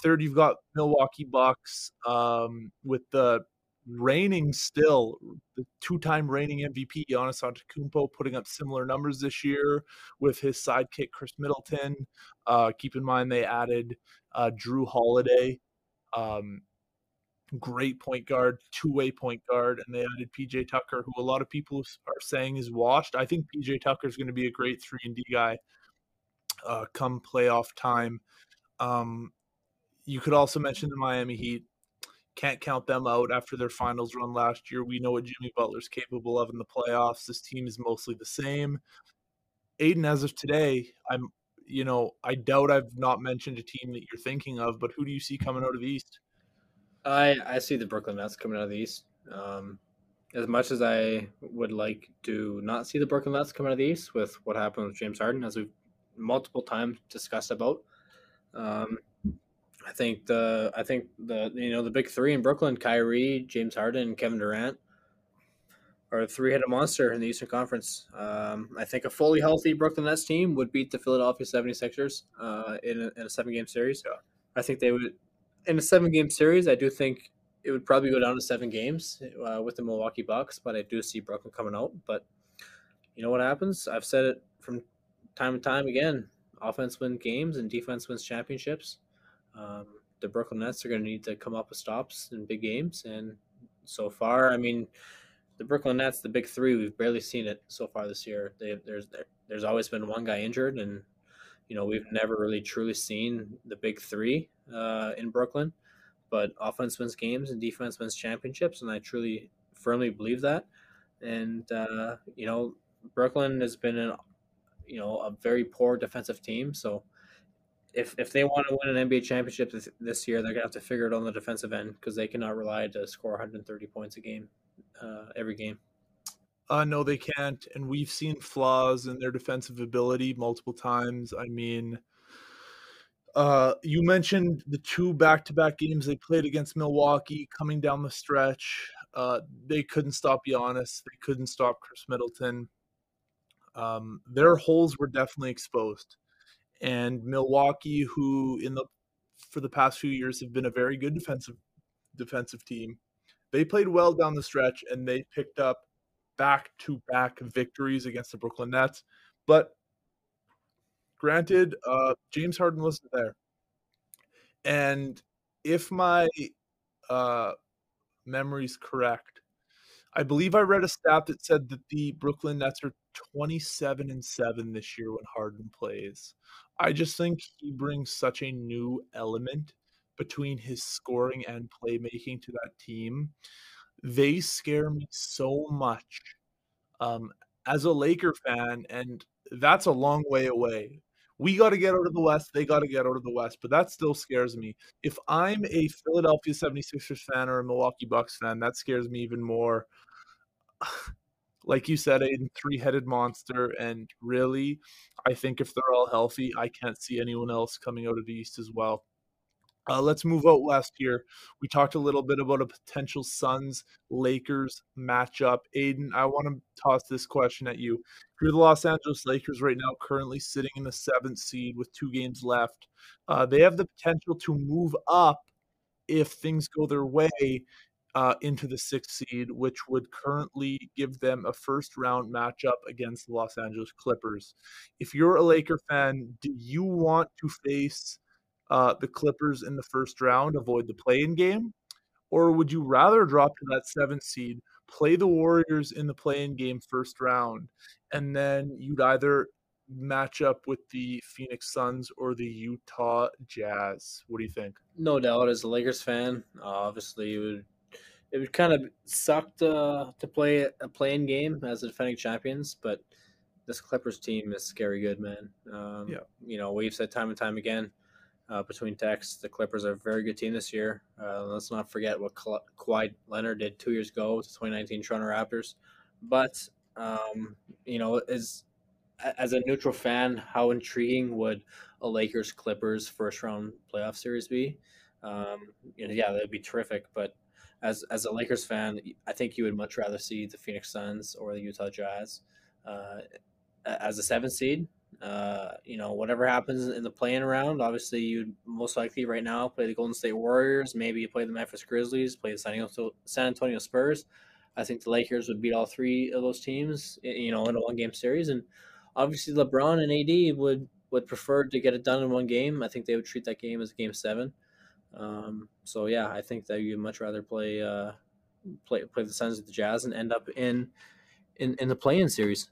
Third, you've got Milwaukee Bucks um, with the reigning still the two-time reigning MVP Giannis Antetokounmpo putting up similar numbers this year with his sidekick Khris Middleton. Uh, keep in mind they added uh, Jrue Holiday. Um, great point guard, two way point guard, and they added PJ Tucker, who a lot of people are saying is washed. I think PJ Tucker is going to be a great three and D guy uh, come playoff time. Um, you could also mention the Miami Heat. Can't count them out after their finals run last year. We know what Jimmy Butler's capable of in the playoffs. This team is mostly the same. Aiden, as of today, I'm, you know, I doubt I've not mentioned a team that you're thinking of, but who do you see coming out of the East? I I see the Brooklyn Nets coming out of the East. Um, as much as I would like to not see the Brooklyn Nets coming out of the East with what happened with James Harden, as we've multiple times discussed about. Um, I think the I think the you know the big three in Brooklyn, Kyrie, James Harden, and Kevin Durant, are a three-headed monster in the Eastern Conference. Um, I think a fully healthy Brooklyn Nets team would beat the Philadelphia 76ers uh, in, a, in a seven-game series. Yeah. I think they would in a seven game series, I do think it would probably go down to seven games uh, with the Milwaukee Bucks, but I do see Brooklyn coming out. But you know what happens? I've said it from time to time again. Offense wins games and defense wins championships. Um, the Brooklyn Nets are going to need to come up with stops in big games, and so far. I mean, the Brooklyn Nets, the big three, we've barely seen it so far this year. They, there's there's always been one guy injured, and you know we've never really truly seen the big three uh, in Brooklyn. But offense wins games and defense wins championships, and I truly firmly believe that. And uh, you know, Brooklyn has been an you know a very poor defensive team, so if if they want to win an NBA championship this, this year, they're gonna have to figure it on the defensive end because they cannot rely to score 130 points a game uh, every game. Uh, no, they can't, and we've seen flaws in their defensive ability multiple times. I mean, uh, you mentioned the two back-to-back games they played against Milwaukee coming down the stretch. Uh, they couldn't stop Giannis. They couldn't stop Khris Middleton. Um, their holes were definitely exposed and Milwaukee, who in the for the past few years have been a very good defensive defensive team. They played well down the stretch and they picked up back to back victories against the Brooklyn Nets. But granted, uh, James Harden wasn't there. And if my uh, memory's correct, I believe I read a stat that said that the Brooklyn Nets are 27 and 7 this year when Harden plays. I just think he brings such a new element between his scoring and playmaking to that team. They scare me so much um, as a Laker fan, and that's a long way away. We got to get out of the West. They got to get out of the West, but that still scares me. If I'm a Philadelphia 76ers fan or a Milwaukee Bucks fan, that scares me even more. like you said, a three-headed monster, and really, I think if they're all healthy, I can't see anyone else coming out of the East as well. Uh, let's move out west here. We talked a little bit about a potential Suns Lakers matchup. Aiden, I want to toss this question at you. You're the Los Angeles Lakers right now, currently sitting in the seventh seed with two games left. Uh, they have the potential to move up if things go their way uh, into the sixth seed, which would currently give them a first round matchup against the Los Angeles Clippers. If you're a Laker fan, do you want to face uh, the Clippers in the first round, avoid the play in game? Or would you rather drop to that seventh seed, play the Warriors in the play in game first round, and then you'd either match up with the Phoenix Suns or the Utah Jazz? What do you think? No doubt, as a Lakers fan, obviously you would it would kind of suck to, to play a play-in game as the defending champions, but this Clippers team is scary good, man. Um, yeah. You know, we've said time and time again uh, between texts, the Clippers are a very good team this year. Uh, let's not forget what Ka- Kawhi Leonard did two years ago with the 2019 Toronto Raptors. But, um, you know, as, as a neutral fan, how intriguing would a Lakers Clippers first round playoff series be? Um, you know, yeah, that'd be terrific. But as as a Lakers fan, I think you would much rather see the Phoenix Suns or the Utah Jazz uh, as a seven seed. Uh, you know, whatever happens in the play-in round, obviously you'd most likely right now play the Golden State Warriors, maybe you play the Memphis Grizzlies, play the San Antonio, Spurs. I think the Lakers would beat all three of those teams, you know, in a one game series. And obviously LeBron and AD would would prefer to get it done in one game. I think they would treat that game as a game seven. Um, so yeah, I think that you'd much rather play uh, play play the Suns with the Jazz and end up in in in the play-in series.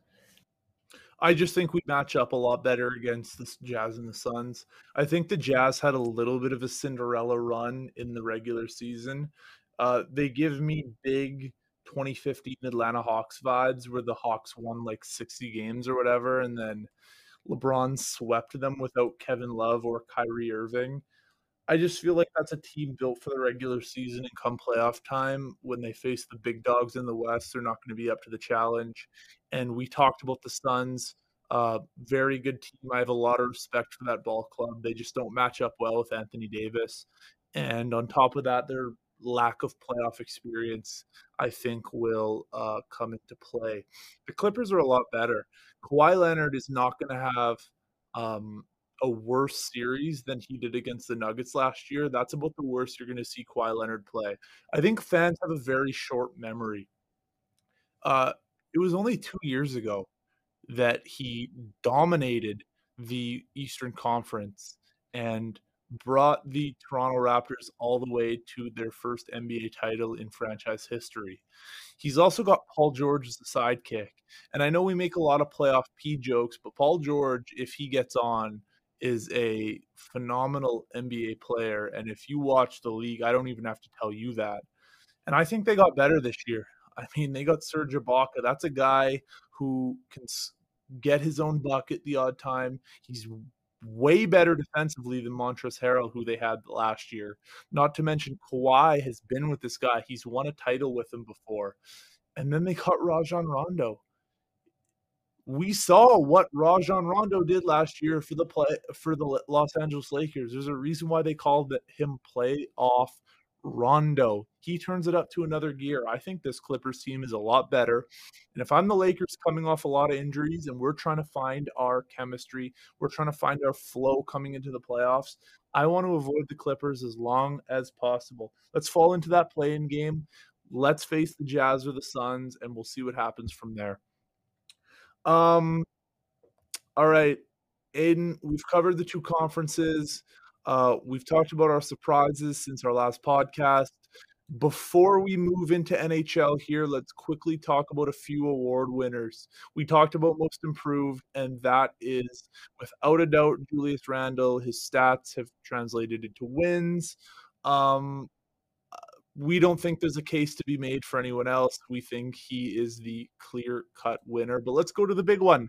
I just think we match up a lot better against the Jazz and the Suns. I think the Jazz had a little bit of a Cinderella run in the regular season. Uh, they give me big 2015 Atlanta Hawks vibes where the Hawks won like 60 games or whatever, and then LeBron swept them without Kevin Love or Kyrie Irving. I just feel like that's a team built for the regular season and come playoff time when they face the big dogs in the West, they're not going to be up to the challenge. And we talked about the Suns, uh, very good team. I have a lot of respect for that ball club. They just don't match up well with Anthony Davis. And on top of that, their lack of playoff experience, I think, will uh, come into play. The Clippers are a lot better. Kawhi Leonard is not going to have um, a worse series than he did against the Nuggets last year. That's about the worst you're going to see Kawhi Leonard play. I think fans have a very short memory. Uh, it was only two years ago that he dominated the Eastern Conference and brought the Toronto Raptors all the way to their first NBA title in franchise history. He's also got Paul George as the sidekick. And I know we make a lot of playoff P jokes, but Paul George, if he gets on, is a phenomenal NBA player. And if you watch the league, I don't even have to tell you that. And I think they got better this year. I mean, they got Serge Ibaka. That's a guy who can get his own bucket the odd time. He's way better defensively than Montrezl Harrell, who they had last year. Not to mention Kawhi has been with this guy. He's won a title with him before. And then they got Rajon Rondo we saw what Rajon Rondo did last year for the play for the Los Angeles Lakers. There's a reason why they called him play off Rondo. He turns it up to another gear. I think this Clippers team is a lot better. And if I'm the Lakers coming off a lot of injuries and we're trying to find our chemistry, we're trying to find our flow coming into the playoffs, I want to avoid the Clippers as long as possible. Let's fall into that play-in game. Let's face the Jazz or the Suns, and we'll see what happens from there. Um, all right, Aiden, we've covered the two conferences. Uh, we've talked about our surprises since our last podcast. Before we move into NHL here, let's quickly talk about a few award winners. We talked about most improved, and that is without a doubt Julius Randle. His stats have translated into wins. Um, we don't think there's a case to be made for anyone else. We think he is the clear cut winner. But let's go to the big one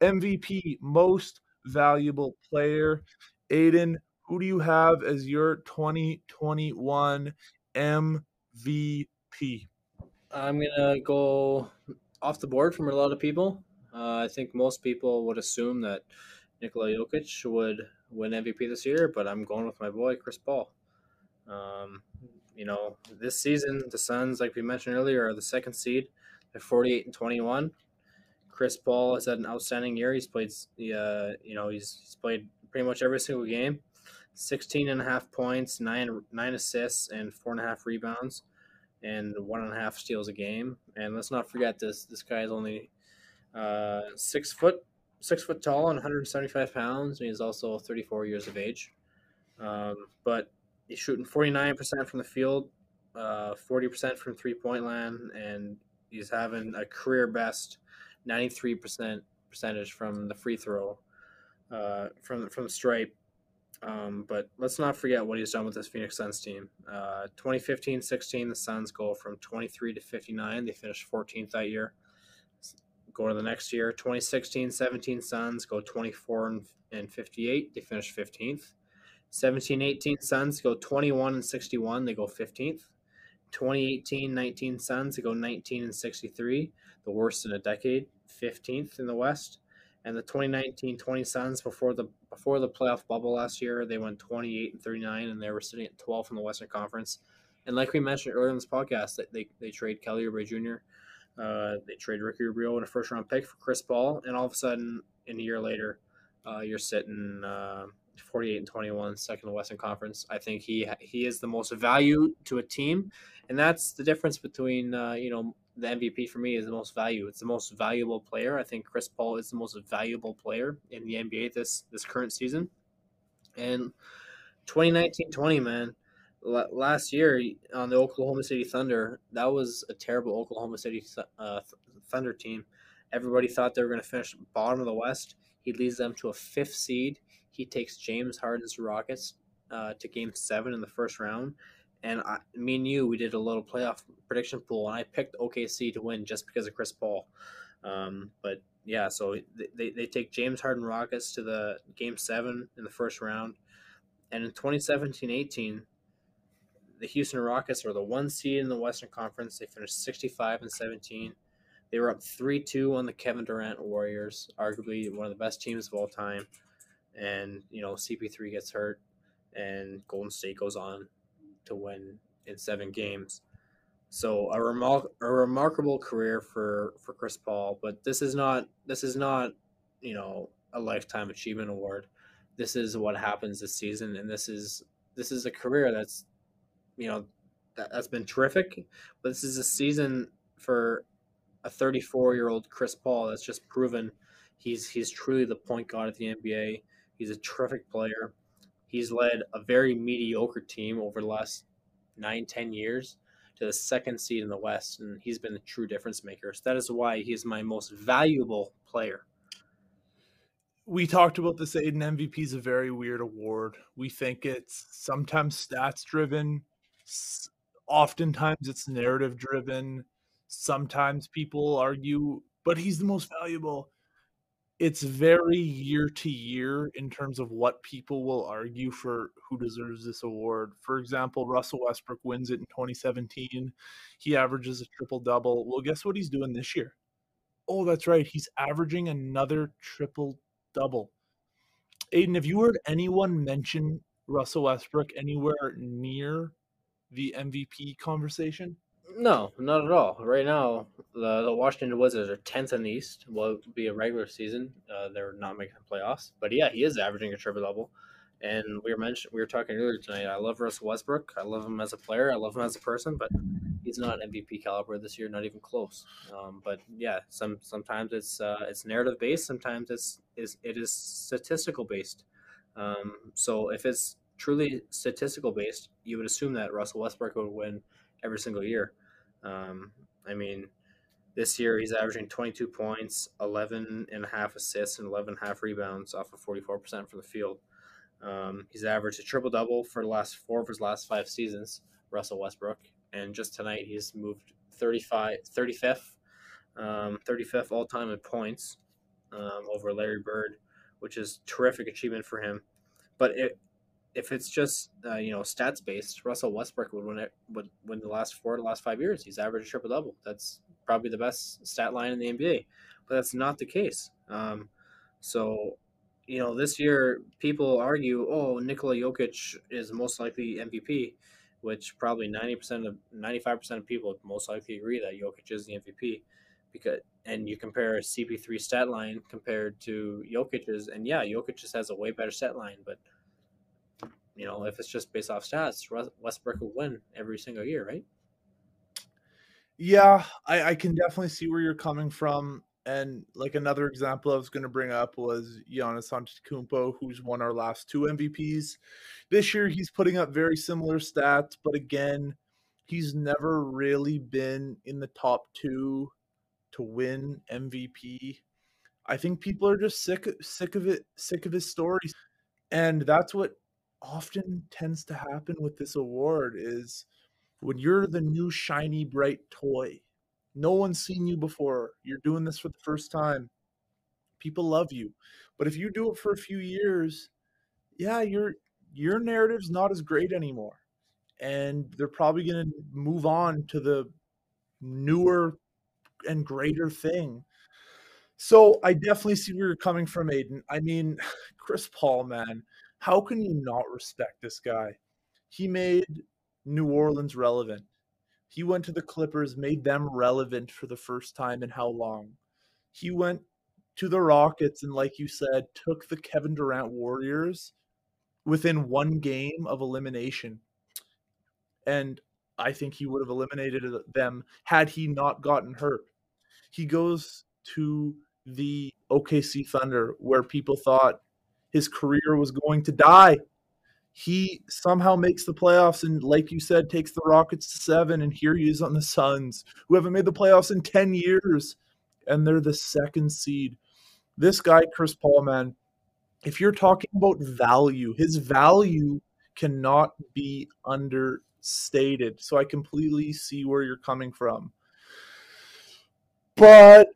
MVP, most valuable player. Aiden, who do you have as your 2021 MVP? I'm going to go off the board from a lot of people. Uh, I think most people would assume that Nikola Jokic would win MVP this year, but I'm going with my boy, Chris Paul. Um, you know, this season the Suns, like we mentioned earlier, are the second seed. They're 48 and 21. Chris Paul has had an outstanding year. He's played, uh, you know, he's, he's played pretty much every single game. 16 and a half points, nine nine assists, and four and a half rebounds, and one and a half steals a game. And let's not forget this: this guy is only uh, six foot six foot tall and 175 pounds. And he's also 34 years of age. Um, but he's shooting 49% from the field, uh, 40% from three point land, and he's having a career best 93% percentage from the free throw, uh, from from the stripe. Um, but let's not forget what he's done with this Phoenix Suns team. Uh, 2015-16, the Suns go from 23 to 59. They finished 14th that year. Go to the next year, 2016-17 Suns go 24 and 58. They finished 15th. 17 18 Suns go 21 and 61. They go 15th. 2018 19 Suns, they go 19 and 63, the worst in a decade, 15th in the West. And the 2019 20 Suns before the before the playoff bubble last year, they went 28 and 39, and they were sitting at 12th in the Western Conference. And like we mentioned earlier in this podcast, they, they, they trade Kelly Oubre Jr., uh, they trade Ricky Rubio in a first round pick for Chris Paul, and all of a sudden, in a year later, uh, you're sitting. Uh, 48 and 21, second in Western Conference. I think he he is the most value to a team, and that's the difference between uh, you know the MVP for me is the most value. It's the most valuable player. I think Chris Paul is the most valuable player in the NBA this this current season. And 2019-20, man, last year on the Oklahoma City Thunder, that was a terrible Oklahoma City uh, Thunder team. Everybody thought they were going to finish bottom of the West. He leads them to a fifth seed. He takes James Harden's Rockets uh, to Game Seven in the first round, and I, me and you, we did a little playoff prediction pool, and I picked OKC to win just because of Chris Paul. Um, but yeah, so they, they take James Harden Rockets to the Game Seven in the first round, and in 2017-18, the Houston Rockets were the one seed in the Western Conference. They finished 65 and 17. They were up 3 2 on the Kevin Durant Warriors, arguably one of the best teams of all time and you know CP3 gets hurt, and Golden State goes on to win in seven games. So a, remar- a remarkable career for for Chris Paul, but this is not this is not you know a lifetime achievement award. This is what happens this season, and this is this is a career that's you know that, that's been terrific, but this is a season for a 34 year old Chris Paul that's just proven he's he's truly the point guard of the NBA. He's a terrific player. He's led a very mediocre team over the last nine, ten years to the second seed in the West, and he's been a true difference maker. So that is why he's my most valuable player. We talked about this Aiden MVP is a very weird award. We think it's sometimes stats driven, oftentimes it's narrative driven. Sometimes people argue, but he's the most valuable it's very year to year in terms of what people will argue for who deserves this award. For example, Russell Westbrook wins it in 2017. He averages a triple double. Well, guess what he's doing this year? Oh, that's right. He's averaging another triple double. Aiden, have you heard anyone mention Russell Westbrook anywhere near the MVP conversation? No, not at all. Right now, the, the Washington Wizards are tenth in the East. Will be a regular season. Uh, they're not making the playoffs, but yeah, he is averaging a triple double. And we were mentioned, we were talking earlier tonight. I love Russell Westbrook. I love him as a player. I love him as a person, but he's not MVP caliber this year, not even close. Um, but yeah, some sometimes it's uh, it's narrative based. Sometimes it's is it is statistical based. Um, so if it's truly statistical based, you would assume that Russell Westbrook would win every single year. Um, I mean, this year he's averaging 22 points, 11 and a half assists, and 11 and a half rebounds off of 44% from the field. Um, he's averaged a triple double for the last four of his last five seasons, Russell Westbrook. And just tonight he's moved 35, 35th, um, 35th all time in points um, over Larry Bird, which is terrific achievement for him. But it, if it's just uh, you know stats based, Russell Westbrook would win it would win the last four to last five years. He's averaged a triple double. That's probably the best stat line in the NBA, but that's not the case. Um, so, you know, this year people argue, oh, Nikola Jokic is most likely MVP, which probably ninety percent of ninety five percent of people most likely agree that Jokic is the MVP. Because and you compare CP3 stat line compared to Jokic's, and yeah, Jokic just has a way better stat line, but you know, if it's just based off stats, Westbrook will win every single year, right? Yeah, I, I can definitely see where you're coming from. And like another example I was going to bring up was Giannis Antetokounmpo, who's won our last two MVPs. This year, he's putting up very similar stats, but again, he's never really been in the top two to win MVP. I think people are just sick sick of it, sick of his stories, and that's what often tends to happen with this award is when you're the new shiny bright toy no one's seen you before you're doing this for the first time people love you. But if you do it for a few years yeah your your narrative's not as great anymore and they're probably going to move on to the newer and greater thing. So i definitely see where you're coming from aiden. I mean chris paul man how can you not respect this guy? He made New Orleans relevant. He went to the Clippers, made them relevant for the first time in how long? He went to the Rockets and, like you said, took the Kevin Durant Warriors within one game of elimination. And I think he would have eliminated them had he not gotten hurt. He goes to the OKC Thunder, where people thought his career was going to die. He somehow makes the playoffs and, like you said, takes the Rockets to seven. And here he is on the Suns, who haven't made the playoffs in 10 years, and they're the second seed. This guy, Chris Paul, man, if you're talking about value, his value cannot be understated. So I completely see where you're coming from. But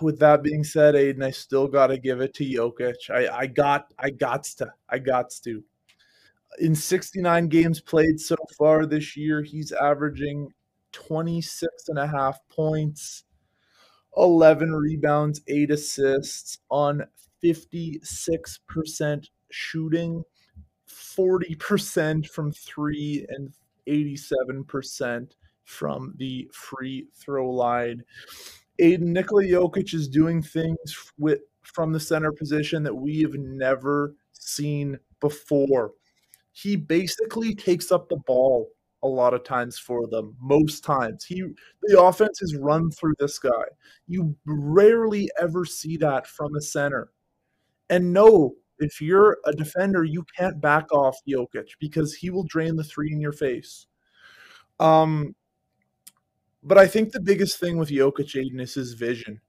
with that being said, Aiden, I still got to give it to Jokic. I, I got, I got to, I got to. In 69 games played so far this year, he's averaging 26 and a half points, 11 rebounds, eight assists on 56% shooting, 40% from three, and 87% from the free throw line. Aiden Nikola Jokic is doing things with from the center position that we have never seen before. He basically takes up the ball a lot of times for them. Most times, he the offense is run through this guy. You rarely ever see that from a center. And no, if you're a defender, you can't back off Jokic because he will drain the three in your face. Um, but I think the biggest thing with Jokic Aiden is his vision.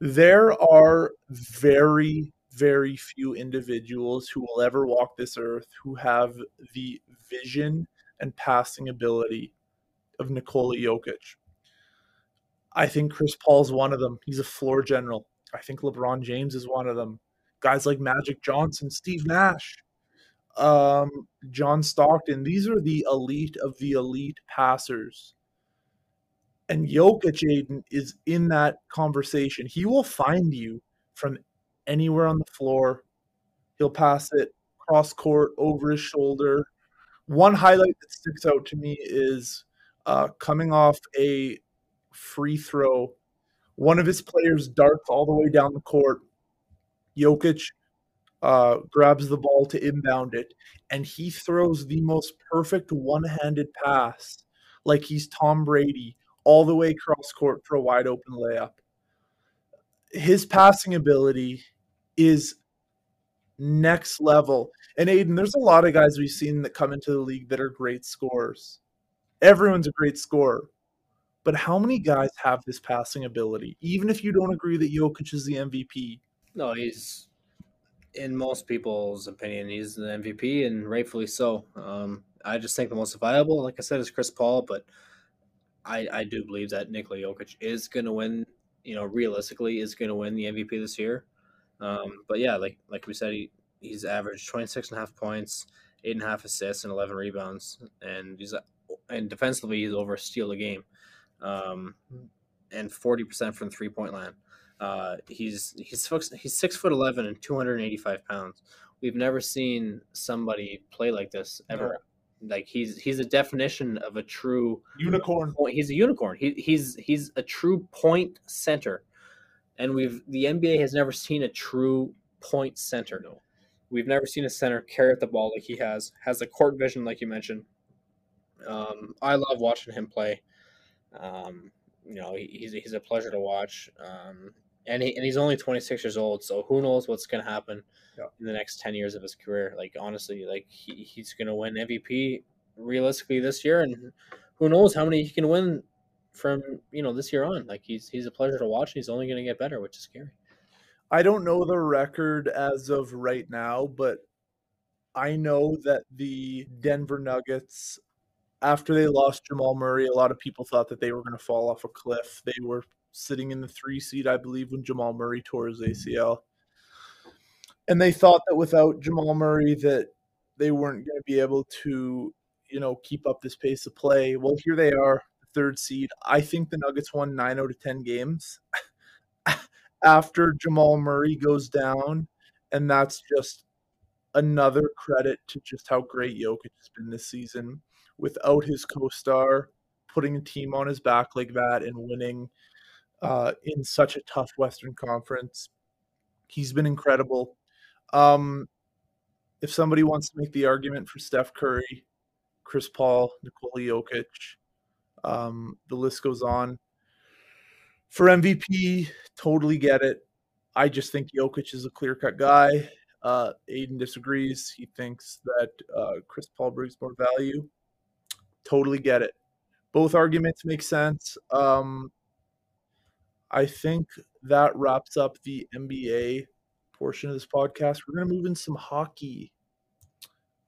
There are very, very few individuals who will ever walk this earth who have the vision and passing ability of Nikola Jokic. I think Chris Paul's one of them. He's a floor general. I think LeBron James is one of them. Guys like Magic Johnson, Steve Nash, um, John Stockton. These are the elite of the elite passers. And Jokic Aiden is in that conversation. He will find you from anywhere on the floor. He'll pass it cross court over his shoulder. One highlight that sticks out to me is uh, coming off a free throw. One of his players darts all the way down the court. Jokic uh, grabs the ball to inbound it, and he throws the most perfect one handed pass, like he's Tom Brady, all the way cross court for a wide open layup. His passing ability is next level. And Aiden, there's a lot of guys we've seen that come into the league that are great scorers. Everyone's a great scorer. But how many guys have this passing ability? Even if you don't agree that Jokic is the MVP. No, he's in most people's opinion, he's the MVP and rightfully so. Um, I just think the most viable, like I said, is Chris Paul, but I, I do believe that Nikola Jokic is going to win. You know, realistically, is going to win the MVP this year. Um, but yeah, like like we said, he, he's averaged 26 and a half points, eight and a half assists, and 11 rebounds, and he's and defensively he's over a steal a game um, and forty percent from three point line. Uh, he's he's he's six foot eleven and two hundred and eighty five pounds. We've never seen somebody play like this ever. No. Like he's he's a definition of a true unicorn. Point. He's a unicorn. He, he's he's a true point center, and we've the NBA has never seen a true point center. No, we've never seen a center carry the ball like he has. Has a court vision like you mentioned. Um, I love watching him play. Um, you know, he's he's a pleasure to watch. Um, and he, and he's only 26 years old, so who knows what's going to happen yeah. in the next 10 years of his career? Like honestly, like he, he's going to win MVP realistically this year, and who knows how many he can win from you know this year on. Like he's he's a pleasure to watch, and he's only going to get better, which is scary. I don't know the record as of right now, but I know that the Denver Nuggets after they lost Jamal Murray, a lot of people thought that they were going to fall off a cliff. They were sitting in the three seed, I believe, when Jamal Murray tore his mm-hmm. ACL. And they thought that without Jamal Murray that they weren't going to be able to, you know, keep up this pace of play. Well, here they are, third seed. I think the Nuggets won 9 out of 10 games after Jamal Murray goes down, and that's just another credit to just how great Jokic has been this season without his co-star putting a team on his back like that and winning uh, in such a tough Western Conference. He's been incredible. Um, if somebody wants to make the argument for Steph Curry, Chris Paul, Nikola Jokic, um, the list goes on. For MVP, totally get it. I just think Jokic is a clear cut guy. Uh, Aiden disagrees. He thinks that uh, Chris Paul brings more value. Totally get it. Both arguments make sense. Um, I think that wraps up the NBA portion of this podcast. We're going to move in some hockey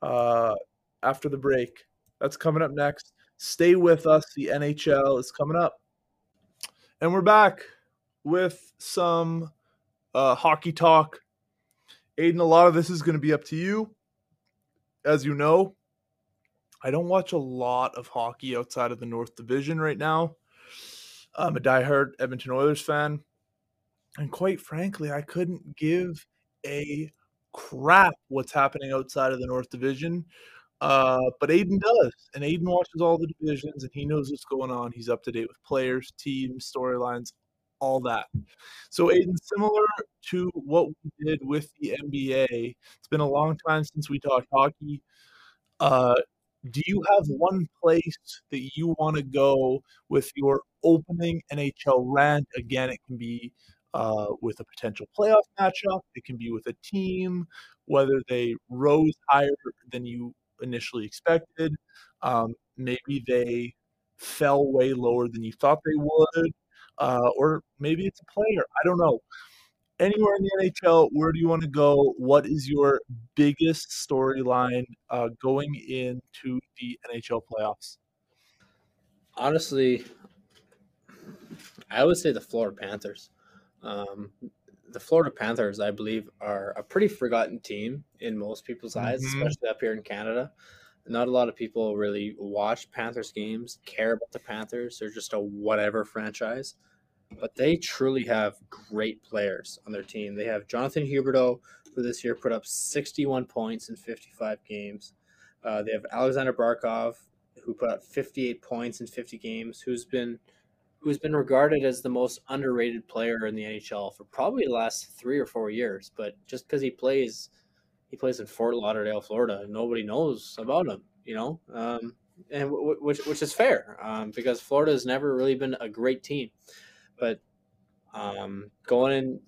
uh, after the break. That's coming up next. Stay with us. The NHL is coming up. And we're back with some uh, hockey talk. Aiden, a lot of this is going to be up to you. As you know, I don't watch a lot of hockey outside of the North Division right now. I'm a diehard Edmonton Oilers fan. And quite frankly, I couldn't give a crap what's happening outside of the North Division. Uh, but Aiden does. And Aiden watches all the divisions and he knows what's going on. He's up to date with players, teams, storylines, all that. So, Aiden, similar to what we did with the NBA, it's been a long time since we talked hockey. Uh, do you have one place that you want to go with your opening NHL rant? Again, it can be uh, with a potential playoff matchup. It can be with a team, whether they rose higher than you initially expected. Um, maybe they fell way lower than you thought they would, uh, or maybe it's a player. I don't know. Anywhere in the NHL, where do you want to go? What is your biggest storyline uh, going into the NHL playoffs? Honestly, I would say the Florida Panthers. Um, the Florida Panthers, I believe, are a pretty forgotten team in most people's eyes, Mhm. especially up here in Canada. Not a lot of people really watch Panthers games, care about the Panthers. They're just a whatever franchise. But they truly have great players on their team. They have Jonathan Huberdeau, who this year put up 61 points in 55 games. Uh, they have Alexander Barkov, who put up 58 points in 50 games, who's been who's been regarded as the most underrated player in the NHL for probably the last three or four years. But just because he plays, he plays in Fort Lauderdale, Florida, nobody knows about him. You know, um, and w- which which is fair um, because Florida has never really been a great team. But um, going in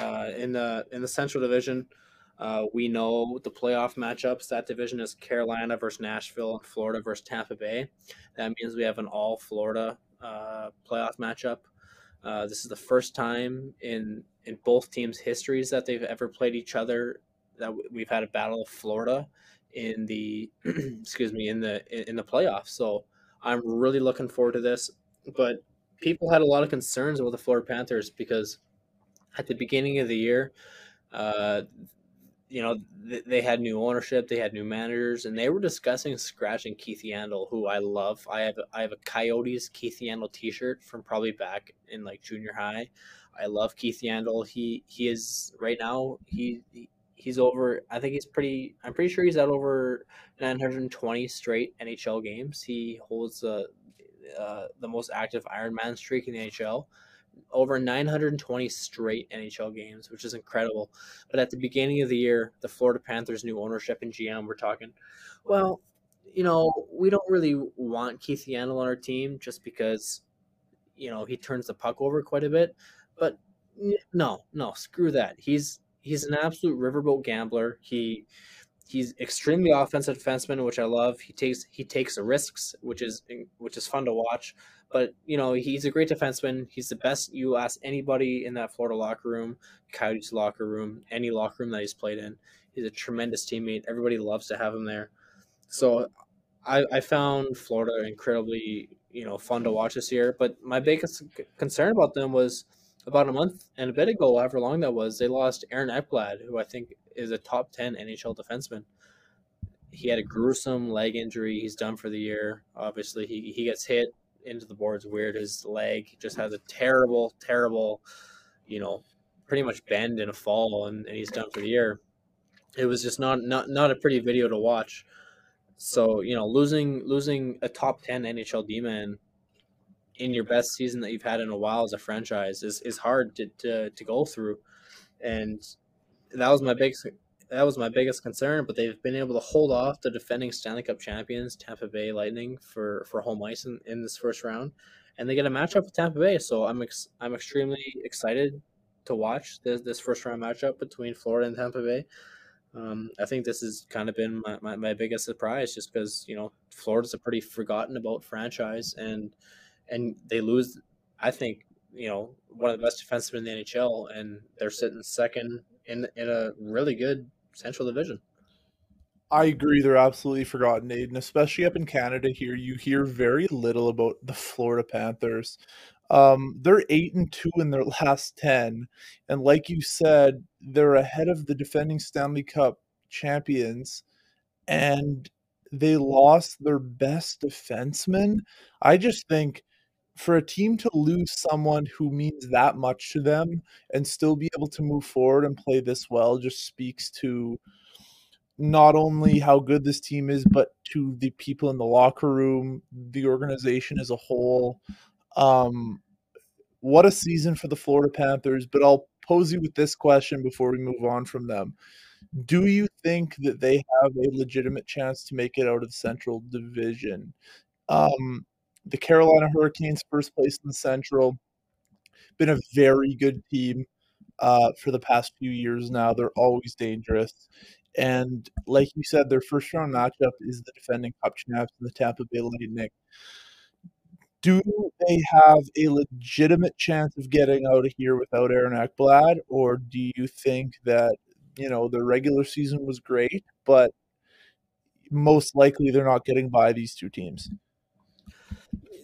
uh, in the in the Central Division, uh, we know the playoff matchups. That division is Carolina versus Nashville and Florida versus Tampa Bay. That means we have an all Florida uh, playoff matchup. Uh, this is the first time in in both teams' histories that they've ever played each other that we've had a battle of Florida in the excuse me in the in the playoffs. So I'm really looking forward to this. But people had a lot of concerns about the Florida Panthers because at the beginning of the year, uh, you know, th- they had new ownership, they had new managers, and they were discussing scratching Keith Yandle, who I love. I have I have a Coyotes Keith Yandle T-shirt from probably back in like junior high. I love Keith Yandle. He he is right now he, he he's over. I think he's pretty. I'm pretty sure he's at over 920 straight NHL games. He holds the uh, the most active Ironman streak in the NHL over 920 straight NHL games, which is incredible. But at the beginning of the year, the Florida Panthers' new ownership and GM were talking, well, you know, we don't really want Keith Yandle on our team just because, you know, he turns the puck over quite a bit. But no, no, screw that. He's he's an absolute riverboat gambler. He he's extremely offensive defenseman, which I love. He takes he takes risks, which is which is fun to watch. But you know, he's a great defenseman. He's the best. You ask anybody in that Florida locker room, Coyotes locker room, any locker room that he's played in. He's a tremendous teammate. Everybody loves to have him there. So, I, I found Florida incredibly, you know, fun to watch this year. But my biggest concern about them was about a month and a bit ago, however long that was, they lost Aaron Ekblad, who I think is a top ten NHL defenseman. He had a gruesome leg injury. He's done for the year. Obviously, he, he gets hit into the boards weird. His leg just has a terrible, terrible, you know, pretty much bend in a fall, and, and he's done for the year. It was just not not not a pretty video to watch. So you know, losing losing a top ten NHL D man in your best season that you've had in a while as a franchise is, is hard to, to, to go through, and that was my big that was my biggest concern. But they've been able to hold off the defending Stanley Cup champions, Tampa Bay Lightning, for for home ice in, in this first round, and they get a matchup with Tampa Bay. So I'm ex- I'm extremely excited to watch this this first round matchup between Florida and Tampa Bay. Um, I think this has kind of been my, my, my biggest surprise, just because you know Florida's a pretty forgotten about franchise, and and they lose. I think you know one of the best defensemen in the NHL, and they're sitting second in in a really good Central Division. I agree. They're absolutely forgotten, Aiden. Especially up in Canada here, you hear very little about the Florida Panthers. Um, they're eight and two in their last ten, and like you said, they're ahead of the defending Stanley Cup champions, and they lost their best defenseman. I just think for a team to lose someone who means that much to them and still be able to move forward and play this well just speaks to not only how good this team is, but to the people in the locker room, the organization as a whole. Um, what a season for the Florida Panthers. But I'll pose you with this question before we move on from them. Do you think that they have a legitimate chance to make it out of the Central Division? Um, the Carolina Hurricanes, first place in the Central. been a very good team uh, for the past few years now. They're always dangerous. And like you said, their first round matchup is the defending cup champs, and the Tampa Bay Lightning. Do they have a legitimate chance of getting out of here without Aaron Ekblad, or do you think that you know the regular season was great, but most likely they're not getting by these two teams?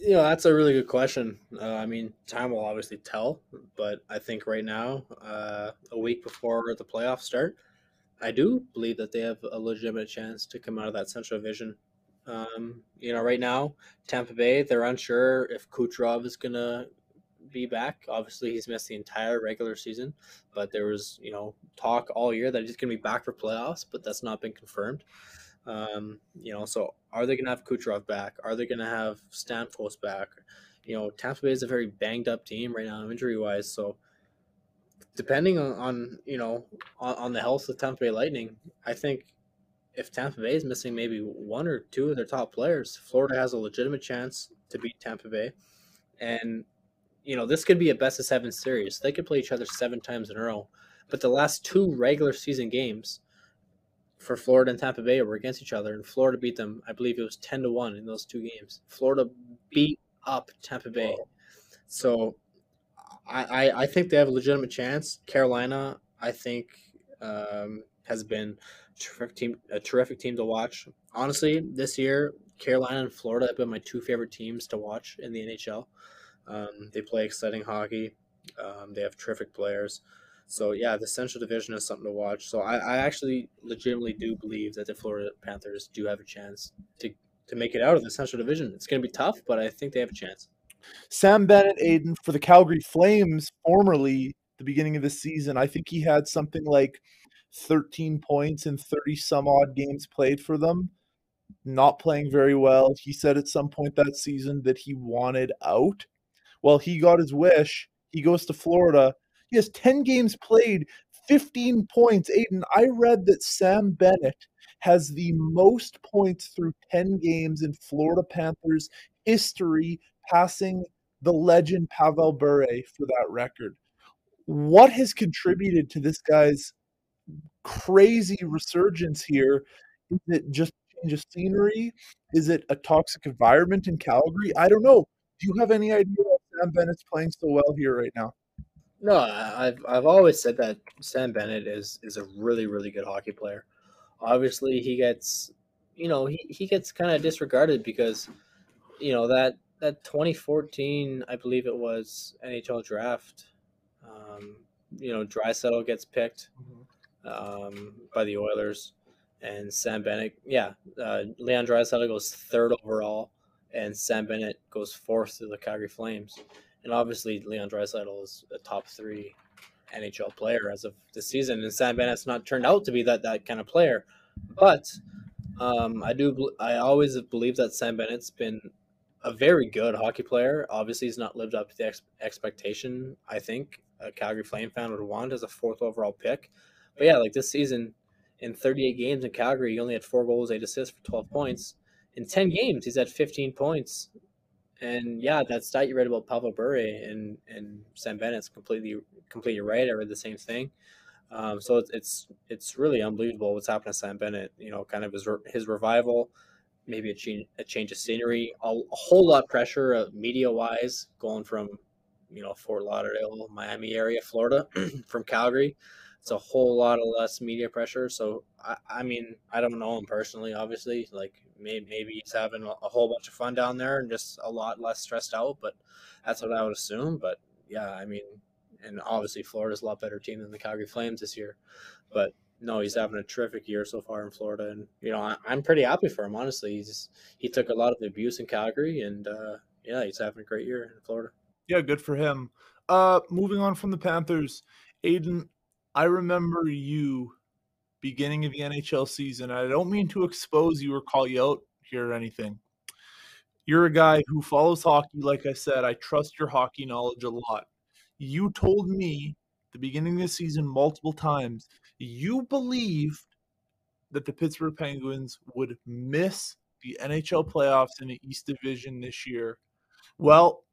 You know, that's a really good question. Uh, I mean, time will obviously tell, but I think right now, uh, a week before the playoffs start, I do believe that they have a legitimate chance to come out of that Central Division. Um, you know, right now, Tampa Bay, they're unsure if Kucherov is going to be back. Obviously, he's missed the entire regular season, but there was, you know, talk all year that he's going to be back for playoffs, but that's not been confirmed. Um, you know, so are they going to have Kucherov back? Are they going to have Stamkos back? You know, Tampa Bay is a very banged up team right now, injury wise. So, depending on, on you know on, on, the health of Tampa Bay Lightning, I think if Tampa Bay is missing maybe one or two of their top players, Florida has a legitimate chance to beat Tampa Bay. And you know this could be a best of seven series. They could play each other seven times in a row. But the last two regular season games for Florida and Tampa Bay were against each other, and Florida beat them. I believe it was ten to one in those two games. Florida beat up Tampa Bay. So I, I, think they have a legitimate chance. Carolina, I think, um, has been terrific team, a terrific team to watch. Honestly, this year, Carolina and Florida have been my two favorite teams to watch in the NHL. Um, they play exciting hockey. Um, they have terrific players. So yeah, the Central Division is something to watch. So I, I actually legitimately do believe that the Florida Panthers do have a chance to to make it out of the Central Division. It's going to be tough, but I think they have a chance. Sam Bennett, Aiden, for the Calgary Flames, formerly the beginning of the season, I think he had something like 13 points in 30 some odd games played for them. Not playing very well. He said at some point that season that he wanted out. Well, he got his wish. He goes to Florida. He has 10 games played, 15 points. Aiden, I read that Sam Bennett has the most points through 10 games in Florida Panthers history passing the legend Pavel Bure for that record. What has contributed to this guy's crazy resurgence here? Is it just change of scenery? Is it a toxic environment in Calgary? I don't know. Do you have any idea why Sam Bennett's playing so well here right now? No, I've I've always said that Sam Bennett is is a really really good hockey player. Obviously, he gets you know he, he gets kind of disregarded because you know that that 2014, I believe it was NHL draft. Um, you know, Draisaitl gets picked mm-hmm. um, by the Oilers, and Sam Bennett. Yeah, uh, Leon Draisaitl goes third overall, and Sam Bennett goes fourth to the Calgary Flames. And obviously, Leon Draisaitl is a top three NHL player as of this season, and Sam Bennett's not turned out to be that that kind of player. But um, I do. I always believe that Sam Bennett's been a very good hockey player. Obviously, he's not lived up to the ex- expectation. I think a Calgary Flame fan would want as a fourth overall pick. But yeah, like this season, in 38 games in Calgary, he only had four goals, eight assists for 12 points. In 10 games, he's had 15 points. And yeah, that stat you read about Pavel Bure and and Sam Bennett's completely completely right. I read the same thing. Um, so it's, it's it's really unbelievable what's happened to Sam Bennett. You know, kind of his his revival maybe a change, a change of scenery, a, a whole lot of pressure uh, media wise going from you know Fort Lauderdale, Miami area, Florida, from Calgary. It's a whole lot of less media pressure. So I, I mean, I don't know him personally, obviously. Like maybe, maybe he's having a, whole bunch of fun down there and just a lot less stressed out. But that's what I would assume. But yeah, I mean, and obviously Florida's a lot better team than the Calgary Flames this year. But no, he's having a terrific year so far in Florida, and you know I, am pretty happy for him. Honestly, he's he took a lot of the abuse in Calgary, and uh, yeah, he's having a great year in Florida. Yeah, good for him. Uh, moving on from the Panthers, Aiden, I remember you beginning of the NHL season. I don't mean to expose you or call you out here or anything. You're a guy who follows hockey. Like I said, I trust your hockey knowledge a lot. You told me the beginning of the season multiple times you believed that the Pittsburgh Penguins would miss the NHL playoffs in the East Division this year. Well,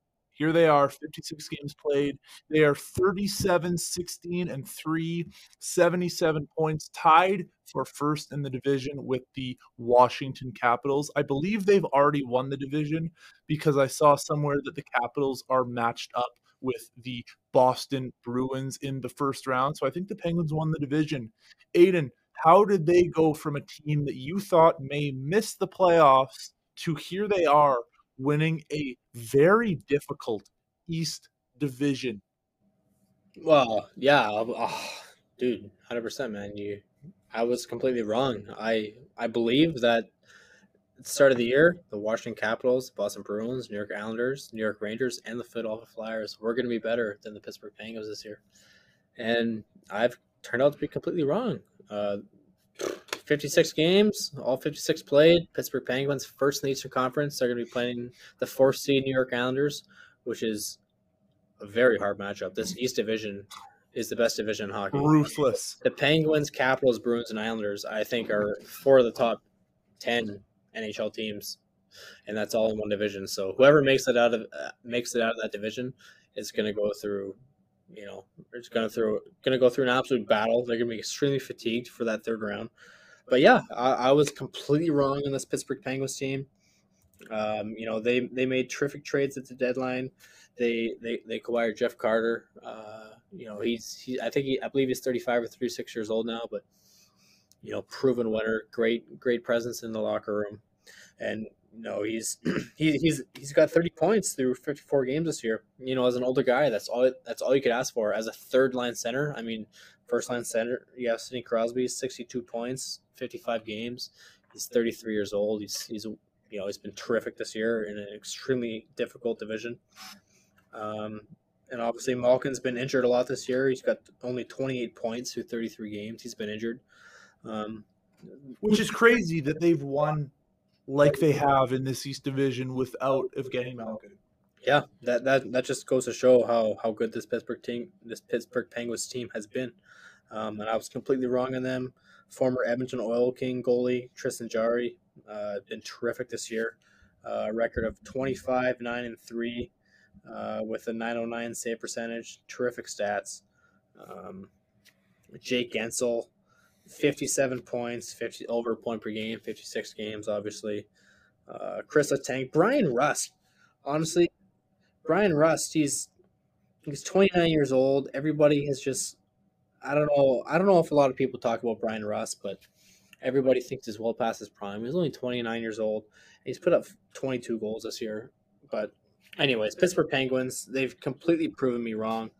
here they are, 56 games played. They are 37, 16, and 3, 77 points, tied for first in the division with the Washington Capitals. I believe they've already won the division because I saw somewhere that the Capitals are matched up with the Boston Bruins in the first round. So I think the Penguins won the division. Aiden, how did they go from a team that you thought may miss the playoffs to here they are winning a very difficult East Division. Well, yeah, oh, dude, hundred percent, man. You, I was completely wrong. I I believe that at the start of the year, the Washington Capitals, Boston Bruins, New York Islanders, New York Rangers, and the Philadelphia Flyers were going to be better than the Pittsburgh Penguins this year, and I've turned out to be completely wrong. Uh, 56 games, all 56 played. Pittsburgh Penguins first in the Eastern Conference. They're going to be playing the fourth seed New York Islanders, which is a very hard matchup. This East Division is the best division in hockey. Ruthless. The Penguins, Capitals, Bruins, and Islanders, I think, are four of the top 10 NHL teams, and that's all in one division. So whoever makes it out of uh, makes it out of that division is going to go through you know, it's gonna throw gonna go through an absolute battle. They're gonna be extremely fatigued for that third round. But yeah, I, I was completely wrong on this Pittsburgh Penguins team. Um, you know, they they made terrific trades at the deadline. They they they acquired Jeff Carter. Uh, you know, he's he I think he I believe he's 35 or 36 years old now, but you know, proven winner, great great presence in the locker room. And no, he's he, he's he's got 30 points through 54 games this year. You know, as an older guy, that's all that's all you could ask for. As a third line center, I mean, first line center, you have Sidney Crosby, 62 points, 55 games. He's 33 years old. He's he's you know he's been terrific this year in an extremely difficult division. Um, and obviously Malkin's been injured a lot this year. He's got only 28 points through 33 games. He's been injured. Um, which is crazy that they've won like they have in this East Division without Evgeny Malkin. Yeah, that, that that just goes to show how how good this Pittsburgh team, this Pittsburgh Penguins team has been. Um, and I was completely wrong on them. Former Edmonton Oil King goalie Tristan Jarry uh, been terrific this year. Uh, record of 25, 9, and 3 uh, with a 909 save percentage. Terrific stats. Um, Jake Guentzel, 57 points, 50 over a point per game, 56 games, obviously. Uh, Chris Letang, Bryan Rust. Honestly, Bryan Rust, he's he's 29 years old. Everybody has just, I don't know, I don't know if a lot of people talk about Bryan Rust, but everybody thinks he's well past his prime. He's only 29 years old. He's put up 22 goals this year. But, anyways, Pittsburgh Penguins, they've completely proven me wrong.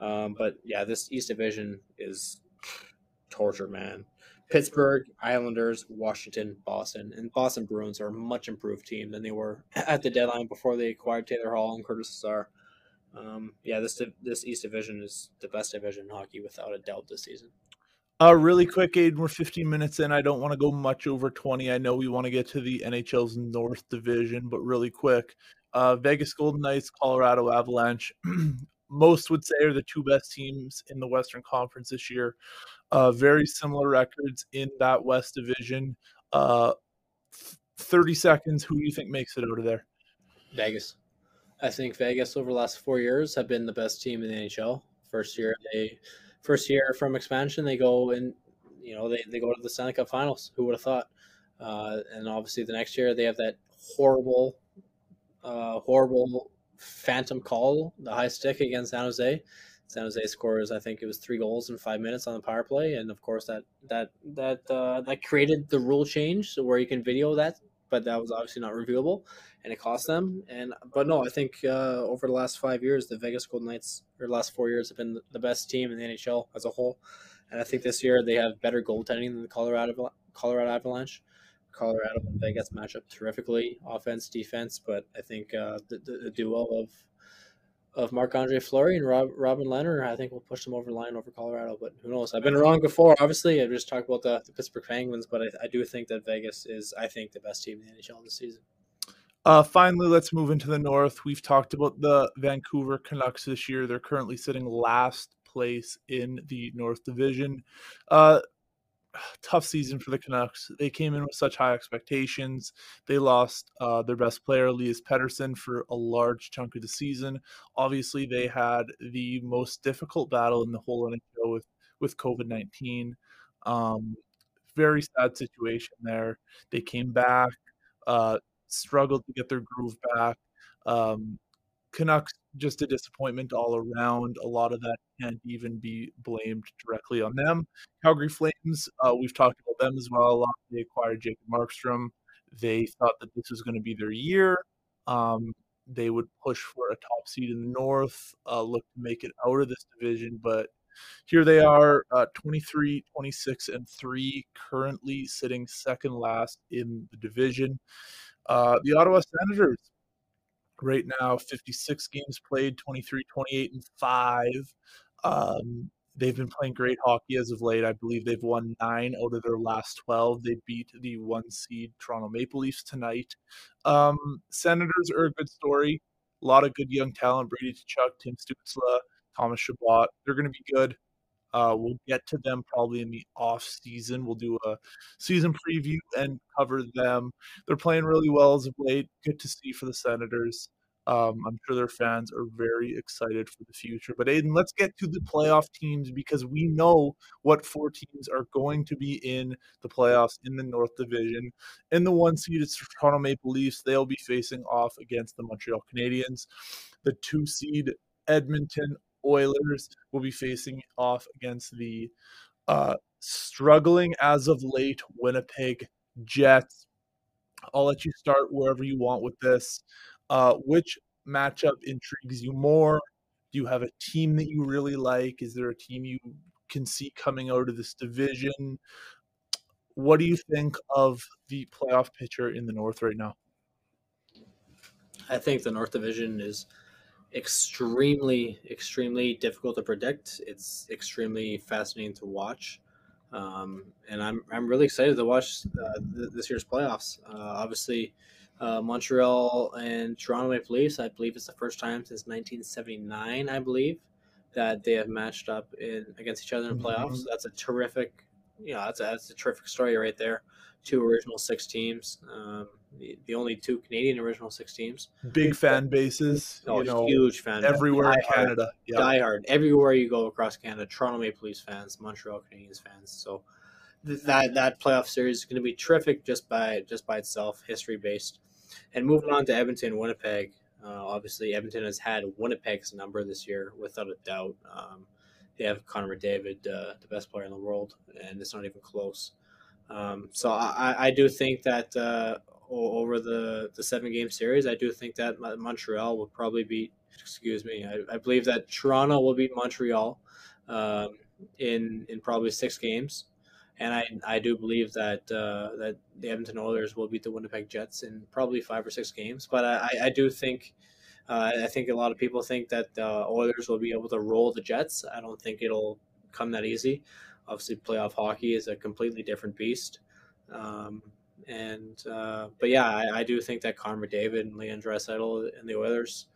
Um, but yeah, this East Division is torture, man. Pittsburgh, Islanders, Washington, Boston, and Boston Bruins are a much improved team than they were at the deadline before they acquired Taylor Hall and Curtis Lazar. Um, yeah, this this East Division is the best division in hockey without a doubt this season. Uh, really quick, Aiden, we're 15 minutes in. I don't want to go much over 20. I know we want to get to the NHL's North Division, but really quick, uh, Vegas Golden Knights, Colorado Avalanche. Most would say are the two best teams in the Western Conference this year. Uh, very similar records in that West Division. Uh, 30 seconds. Who do you think makes it out of there? Vegas. I think Vegas over the last four years have been the best team in the NHL. First year they, first year from expansion, they go and you know they, they go to the Stanley Cup Finals. Who would have thought? Uh, and obviously the next year they have that horrible, uh, horrible phantom call, the high stick against San Jose. San Jose scores, I think it was three goals in five minutes on the power play, and of course that that that uh, that created the rule change, so where you can video that, but that was obviously not reviewable, and it cost them. And but no, I think uh, over the last five years, the Vegas Golden Knights, or last four years, have been the best team in the NHL as a whole, and I think this year they have better goaltending than the Colorado Colorado Avalanche. Colorado and Vegas match up terrifically, offense, defense, but I think uh, the, the, the duo of of Marc Andre Fleury and Rob, Robin Lehner, I think will push them over the line over Colorado. But who knows? I've been wrong before. Obviously, I just talked about the, the Pittsburgh Penguins, but I, I, do think that Vegas is, I think, the best team in the NHL this season. Uh, finally, let's move into the North. We've talked about the Vancouver Canucks this year. They're currently sitting last place in the North Division. Uh, tough season for the Canucks. They came in with such high expectations. They lost uh, their best player, Elias Pettersson, for a large chunk of the season. Obviously, they had the most difficult battle in the whole NHL with with COVID nineteen. Um, very sad situation there. They came back, uh, struggled to get their groove back. Um, Canucks just a disappointment all around. A lot of that can't even be blamed directly on them. Calgary Flames, uh, we've talked about them as well a lot. They acquired Jacob Markstrom. They thought that this was going to be their year. Um, they would push for a top seed in the North, uh, look to make it out of this division, but here they are, uh, 23, 26, and 3, currently sitting second last in the division. Uh, the Ottawa Senators, right now 56 games played 23 28 and 5 um, they've been playing great hockey as of late. I believe they've won nine out of their last 12 they beat the one seed toronto maple leafs tonight. Um, senators are a good story. A lot of good young talent brady Tkachuk, tim Stützle, thomas chabot. They're going to be good uh, we'll get to them probably in the off season. We'll do a season preview and cover them. They're playing really well as of late. Good to see for the Senators. Um, I'm sure their fans are very excited for the future. But Aiden, let's get to the playoff teams because we know what four teams are going to be in the playoffs in the North Division. In the one seed, it's Toronto Maple Leafs. They'll be facing off against the Montreal Canadiens. The two seed Edmonton Oilers will be facing off against the uh, struggling as of late Winnipeg Jets. I'll let you start wherever you want with this. Uh, which matchup intrigues you more? Do you have a team that you really like? Is there a team you can see coming out of this division? What do you think of the playoff picture in the North right now? I think the North Division is extremely, extremely difficult to predict. It's extremely fascinating to watch. Um, and I'm, I'm really excited to watch uh, th- this year's playoffs. Uh, obviously, uh, Montreal and Toronto Maple Leafs, I believe it's the first time since 1979, I believe, that they have matched up in against each other in playoffs. Mm-hmm. that's a terrific, you know, that's a, that's a terrific story right there. Two original six teams. Um, the, the only two Canadian original six teams. Big fan bases, oh, you know, huge fan everywhere in Canada. Die hard everywhere you go across Canada. Toronto Maple Leafs fans, Montreal Canadiens fans. So that that playoff series is going to be terrific just by just by itself, history based. And moving on to Edmonton, Winnipeg. Uh, obviously, Edmonton has had Winnipeg's number this year without a doubt. Um, they have Connor McDavid, uh, the best player in the world, and it's not even close. Um, so I, I do think that uh, over the, the seven game series. I do think that Montreal will probably beat, excuse me, I, I believe that Toronto will beat Montreal um, in in probably six games. And I, I do believe that uh, that the Edmonton Oilers will beat the Winnipeg Jets in probably five or six games. But I, I do think uh, I think a lot of people think that the Oilers will be able to roll the Jets. I don't think it'll come that easy. Obviously, playoff hockey is a completely different beast. Um, and uh, but yeah, I, I, do think that Connor McDavid and Leon Draisaitl and the Oilers,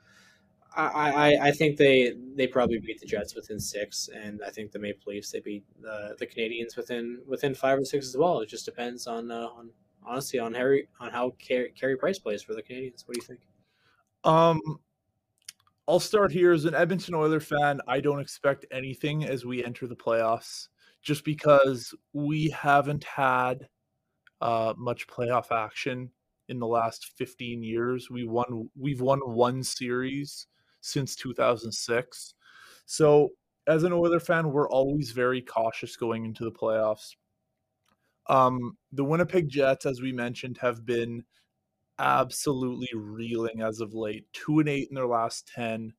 I, I, I think they they probably beat the Jets within six, and I think the Maple Leafs they beat the the Canadiens within within five or six as well. It just depends on uh, on honestly on Harry on how Carey Price plays for the Canadiens. What do you think? Um, I'll start here as an Edmonton Oiler fan. I don't expect anything as we enter the playoffs, just because we haven't had uh, much playoff action in the last 15 years. We won we've won one series since 2006. So as an Oiler fan, we're always very cautious going into the playoffs. Um, the Winnipeg Jets, as we mentioned, have been absolutely reeling as of late. Two and eight in their last ten.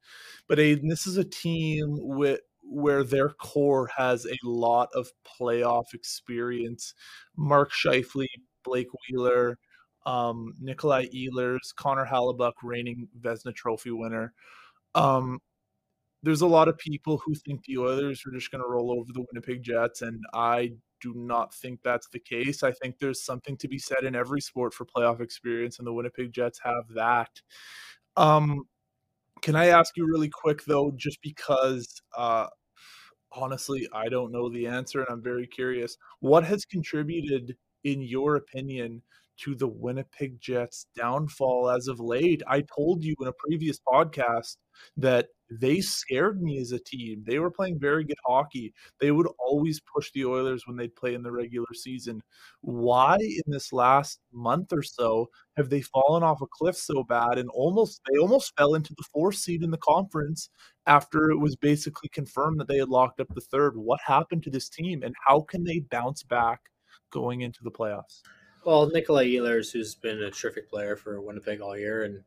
But Aiden, this is a team with where their core has a lot of playoff experience. Mark Scheifele, Blake Wheeler, um, Nikolai Ehlers, Connor Hellebuyck, reigning Vezina Trophy winner. Um, there's a lot of people who think the Oilers are just going to roll over the Winnipeg Jets, and I do not think that's the case. I think there's something to be said in every sport for playoff experience, and the Winnipeg Jets have that. Um, can I ask you really quick though, just because uh, Honestly, I don't know the answer, and I'm very curious. What has contributed, in your opinion, to the Winnipeg Jets' downfall as of late? I told you in a previous podcast that they scared me as a team. They were playing very good hockey. They would always push the Oilers when they'd play in the regular season. Why in this last month or so have they fallen off a cliff so bad and almost they almost fell into the fourth seed in the conference after it was basically confirmed that they had locked up the third? What happened to this team and how can they bounce back going into the playoffs? Well, Nikolai Ehlers, who's been a terrific player for Winnipeg all year, and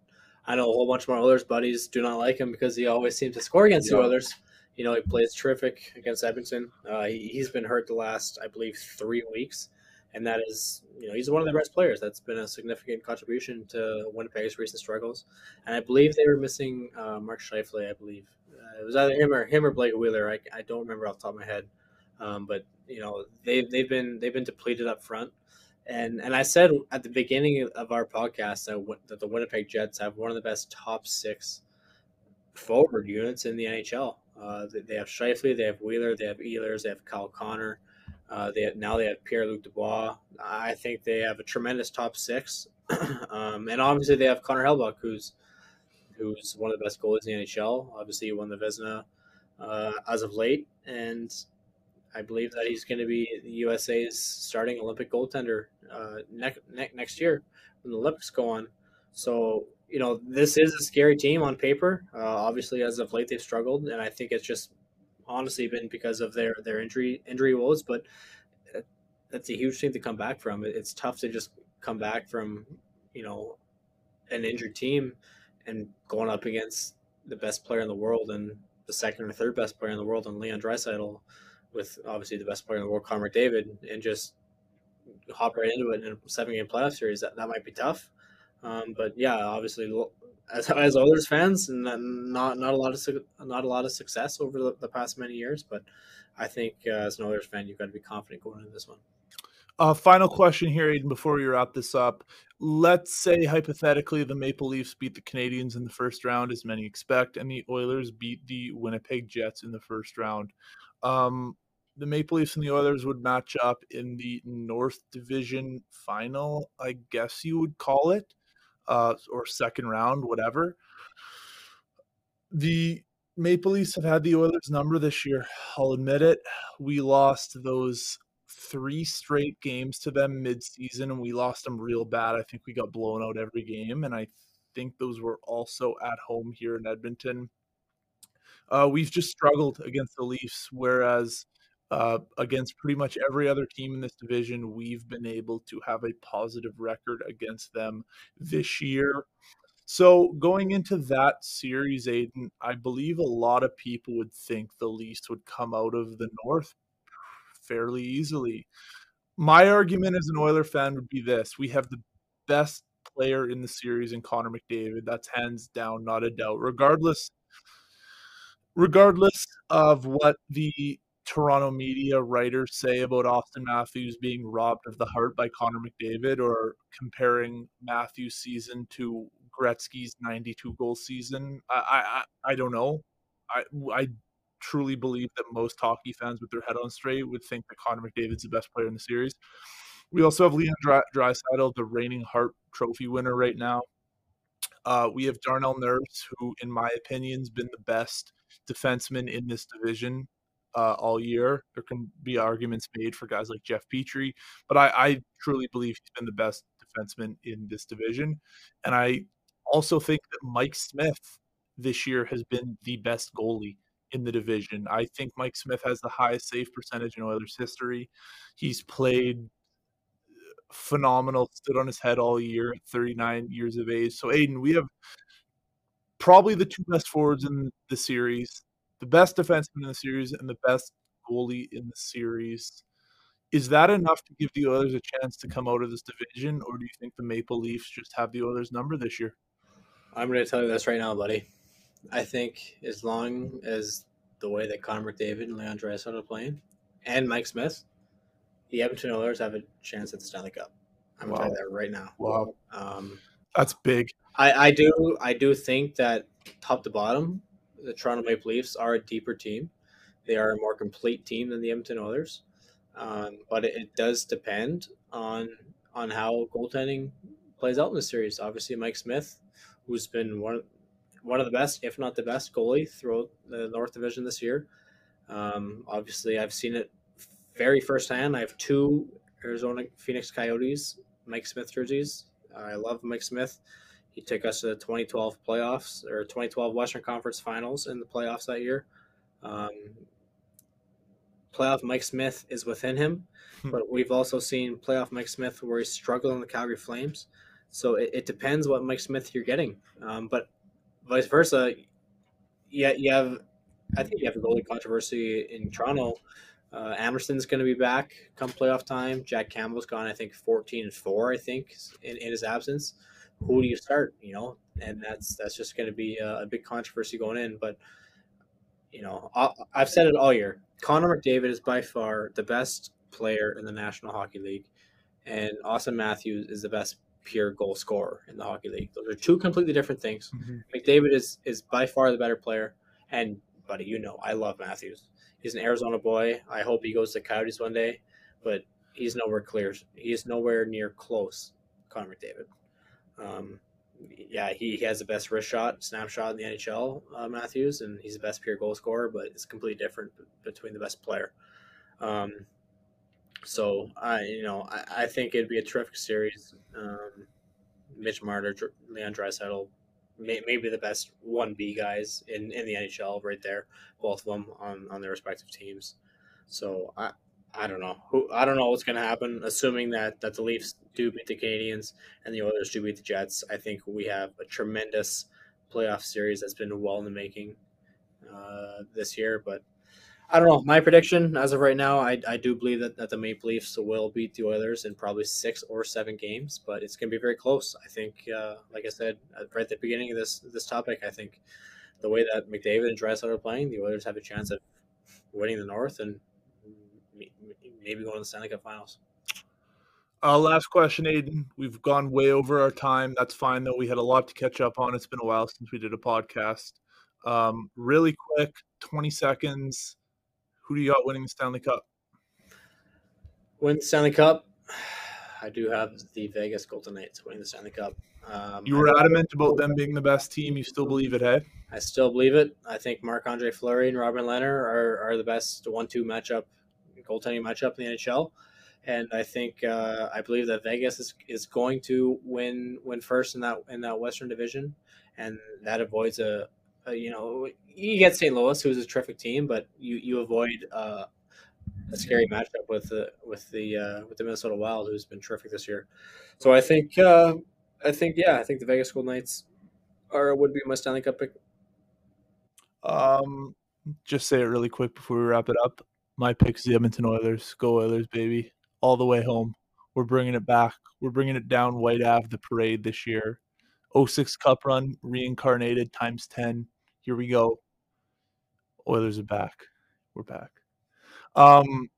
I know a whole bunch of my Oilers buddies do not like him because he always seems to score against yeah. the Oilers. You know, he plays terrific against Edmonton. Uh, he, has been hurt the last, I believe, three weeks, and that is, you know, he's one of the best players. That's been a significant contribution to Winnipeg's recent struggles. And I believe they were missing uh, Mark Scheifele. I believe uh, it was either him or him or Blake Wheeler. I, I don't remember off the top of my head, um, but you know, they've they've been they've been depleted up front. And and I said at the beginning of our podcast that, that the Winnipeg Jets have one of the best top six forward units in the NHL. Uh, they have Scheifele, they have Wheeler, they have Ehlers, they have Kyle Connor. Uh, they have, now they have Pierre Luc Dubois. I think they have a tremendous top six, um, and obviously they have Connor Hellebuyck, who's who's one of the best goalies in the NHL. Obviously, he won the Vezina uh, as of late, and I believe that he's going to be the USA's starting Olympic goaltender uh, next ne- next year when the Olympics go on. So you know this is a scary team on paper. Uh, obviously, as of late, they've struggled, and I think it's just honestly been because of their their injury injury woes. But that's a huge thing to come back from. It's tough to just come back from you know an injured team and going up against the best player in the world and the second or third best player in the world and Leon Draisaitl with obviously the best player in the world, Connor McDavid, and just hop right into it in a seven game playoff series. That, that might be tough. Um, but yeah, obviously, as, as Oilers fans, not not a lot of not a lot of success over the, the past many years. But I think uh, as an Oilers fan, you've got to be confident going into this one. Uh, final question here, Aiden, before we wrap this up. Let's say hypothetically the Maple Leafs beat the Canadiens in the first round, as many expect, and the Oilers beat the Winnipeg Jets in the first round. Um, the Maple Leafs and the Oilers would match up in the North Division final, I guess you would call it, uh, or second round, whatever. The Maple Leafs have had the Oilers number this year. I'll admit it. We lost those three straight games to them mid-season, and we lost them real bad. I think we got blown out every game, and I think those were also at home here in Edmonton. Uh, we've just struggled against the Leafs, whereas uh, against pretty much every other team in this division, we've been able to have a positive record against them this year. So going into that series, Aiden, I believe a lot of people would think the Leafs would come out of the North fairly easily. My argument as an Oiler fan would be this: we have the best player in the series in Connor McDavid. That's hands down, not a doubt. Regardless regardless of what the Toronto media writers say about Auston Matthews being robbed of the Hart by Connor McDavid or comparing Matthews' season to Gretzky's 92 goal season, I, I, I don't know. I, I truly believe that most hockey fans with their head on straight would think that Connor McDavid's the best player in the series. We also have Leon Draisaitl, the reigning Hart Trophy winner right now. Uh, we have Darnell Nurse, who, in my opinion, has been the best defenseman in this division uh, all year. There can be arguments made for guys like Jeff Petry, but I, I truly believe he's been the best defenseman in this division. And I also think that Mike Smith this year has been the best goalie in the division. I think Mike Smith has the highest save percentage in Oilers history. He's played phenomenal, stood on his head all year at 39 years of age. So, Aiden, we have probably the two best forwards in the series, the best defenseman in the series, and the best goalie in the series. Is that enough to give the Oilers a chance to come out of this division, or do you think the Maple Leafs just have the Oilers' number this year? I'm going to tell you this right now, buddy. I think as long as the way that Connor McDavid and Leon Draisaitl are playing, and Mike Smith, the Edmonton Oilers have a chance at the Stanley Cup. I'm wow. telling you that right now. Wow, um, that's big. I, I do I do think that top to bottom, the Toronto Maple Leafs are a deeper team, they are a more complete team than the Edmonton Oilers. Um, but it, it, does depend on on how goaltending plays out in the series. Obviously, Mike Smith, who's been one one of the best, if not the best, goalie throughout the North Division this year. Um, obviously, I've seen it very firsthand. I have two Arizona Phoenix Coyotes Mike Smith jerseys. I love Mike Smith. He took us to the 2012 playoffs or 2012 Western Conference Finals in the playoffs that year. Um, playoff Mike Smith is within him, hmm. but we've also seen playoff Mike Smith where he's struggling the Calgary Flames. So it, it, depends what Mike Smith you're getting. Um, but vice versa, yeah, you have I think you have a goalie controversy in Toronto. Uh, Andersen's going to be back come playoff time. Jack Campbell's gone, I think, 14 and 4, I think, in, in his absence. Who do you start? You know, and that's that's just going to be a, a, big controversy going in. But, you know, i I've said it all year. Connor McDavid is by far the best player in the National Hockey League, and Auston Matthews is the best pure goal scorer in the Hockey League. Those are two completely different things. Mm-hmm. McDavid is is by far the better player, and buddy, you know I love Matthews. He's an Arizona boy. I hope he goes to Coyotes one day, but he's nowhere clear. He's nowhere near close. Connor McDavid. Um, yeah, he he, has the best wrist shot, snapshot in the NHL, uh, Matthews, and he's the best pure goal scorer, but it's completely different between the best player. Um, so I, you know, I, I, think it'd be a terrific series. Um, Mitch Marner, Leon Draisaitl, may, maybe the best one B guys in, in the NHL right there, both of them on, on their respective teams. So I I don't know who I don't know what's going to happen. Assuming that that the Leafs do beat the Canadiens and the Oilers do beat the Jets, I think we have a tremendous playoff series that's been well in the making uh, this year. But I don't know. My prediction as of right now, I, I do believe that, that the Maple Leafs will beat the Oilers in probably six or seven games, but it's going to be very close. I think, uh, like I said right at the beginning of this this topic, I think the way that McDavid and Draisaitl are playing, the Oilers have a chance of winning the North and maybe going to the Stanley Cup Finals. Uh, last question, Aiden. We've gone way over our time. That's fine, though. We had a lot to catch up on. It's been a while since we did a podcast. Um, really quick, 20 seconds who do you got winning the Stanley Cup? Win the Stanley Cup. I do have the Vegas Golden Knights winning the Stanley Cup. Um, you were adamant about them being the best team. You still believe it, hey? I still believe it. I think Marc Andre Fleury and Robin Lehner are, are the best one two matchup, goaltending matchup in the NHL. And I think uh, I believe that Vegas is, is going to win win first in that in that Western Division, and that avoids a, uh, you know, you get St. Louis, who's a terrific team, but you you avoid uh, a scary matchup with the with the uh, with the Minnesota Wild, who's been terrific this year. So I think uh, I think yeah, I think the Vegas Golden Knights are would be my Stanley Cup pick. Um, just say it really quick before we wrap it up. My pick's the Edmonton Oilers. Go Oilers, baby! All the way home. We're bringing it back. We're bringing it down Whyte Ave, the parade this year. 06 Cup run reincarnated times 10 here we go. Oilers are back. We're back. Um,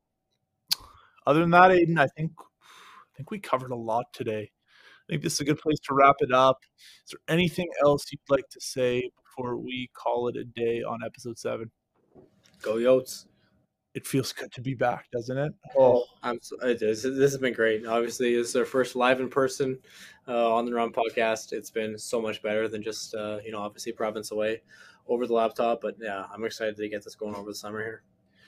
other than that, Aiden, I think I think we covered a lot today. I think this is a good place to wrap it up. Is there anything else you'd like to say before we call it a day on episode seven? Go Yotes! It feels good to be back, doesn't it? Oh, I'm. It is. This has been great. Obviously, it's our first live in person uh, on the Run podcast. It's been so much better than just uh, you know obviously province away over the laptop. But yeah, I'm excited to get this going over the summer here.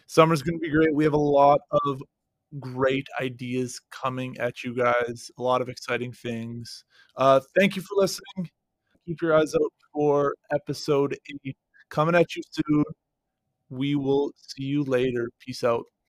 Summer's going to be great. We have a lot of great ideas coming at you guys. A lot of exciting things. Uh, thank you for listening. Keep your eyes out for episode eight coming at you soon. We will see you later. Peace out.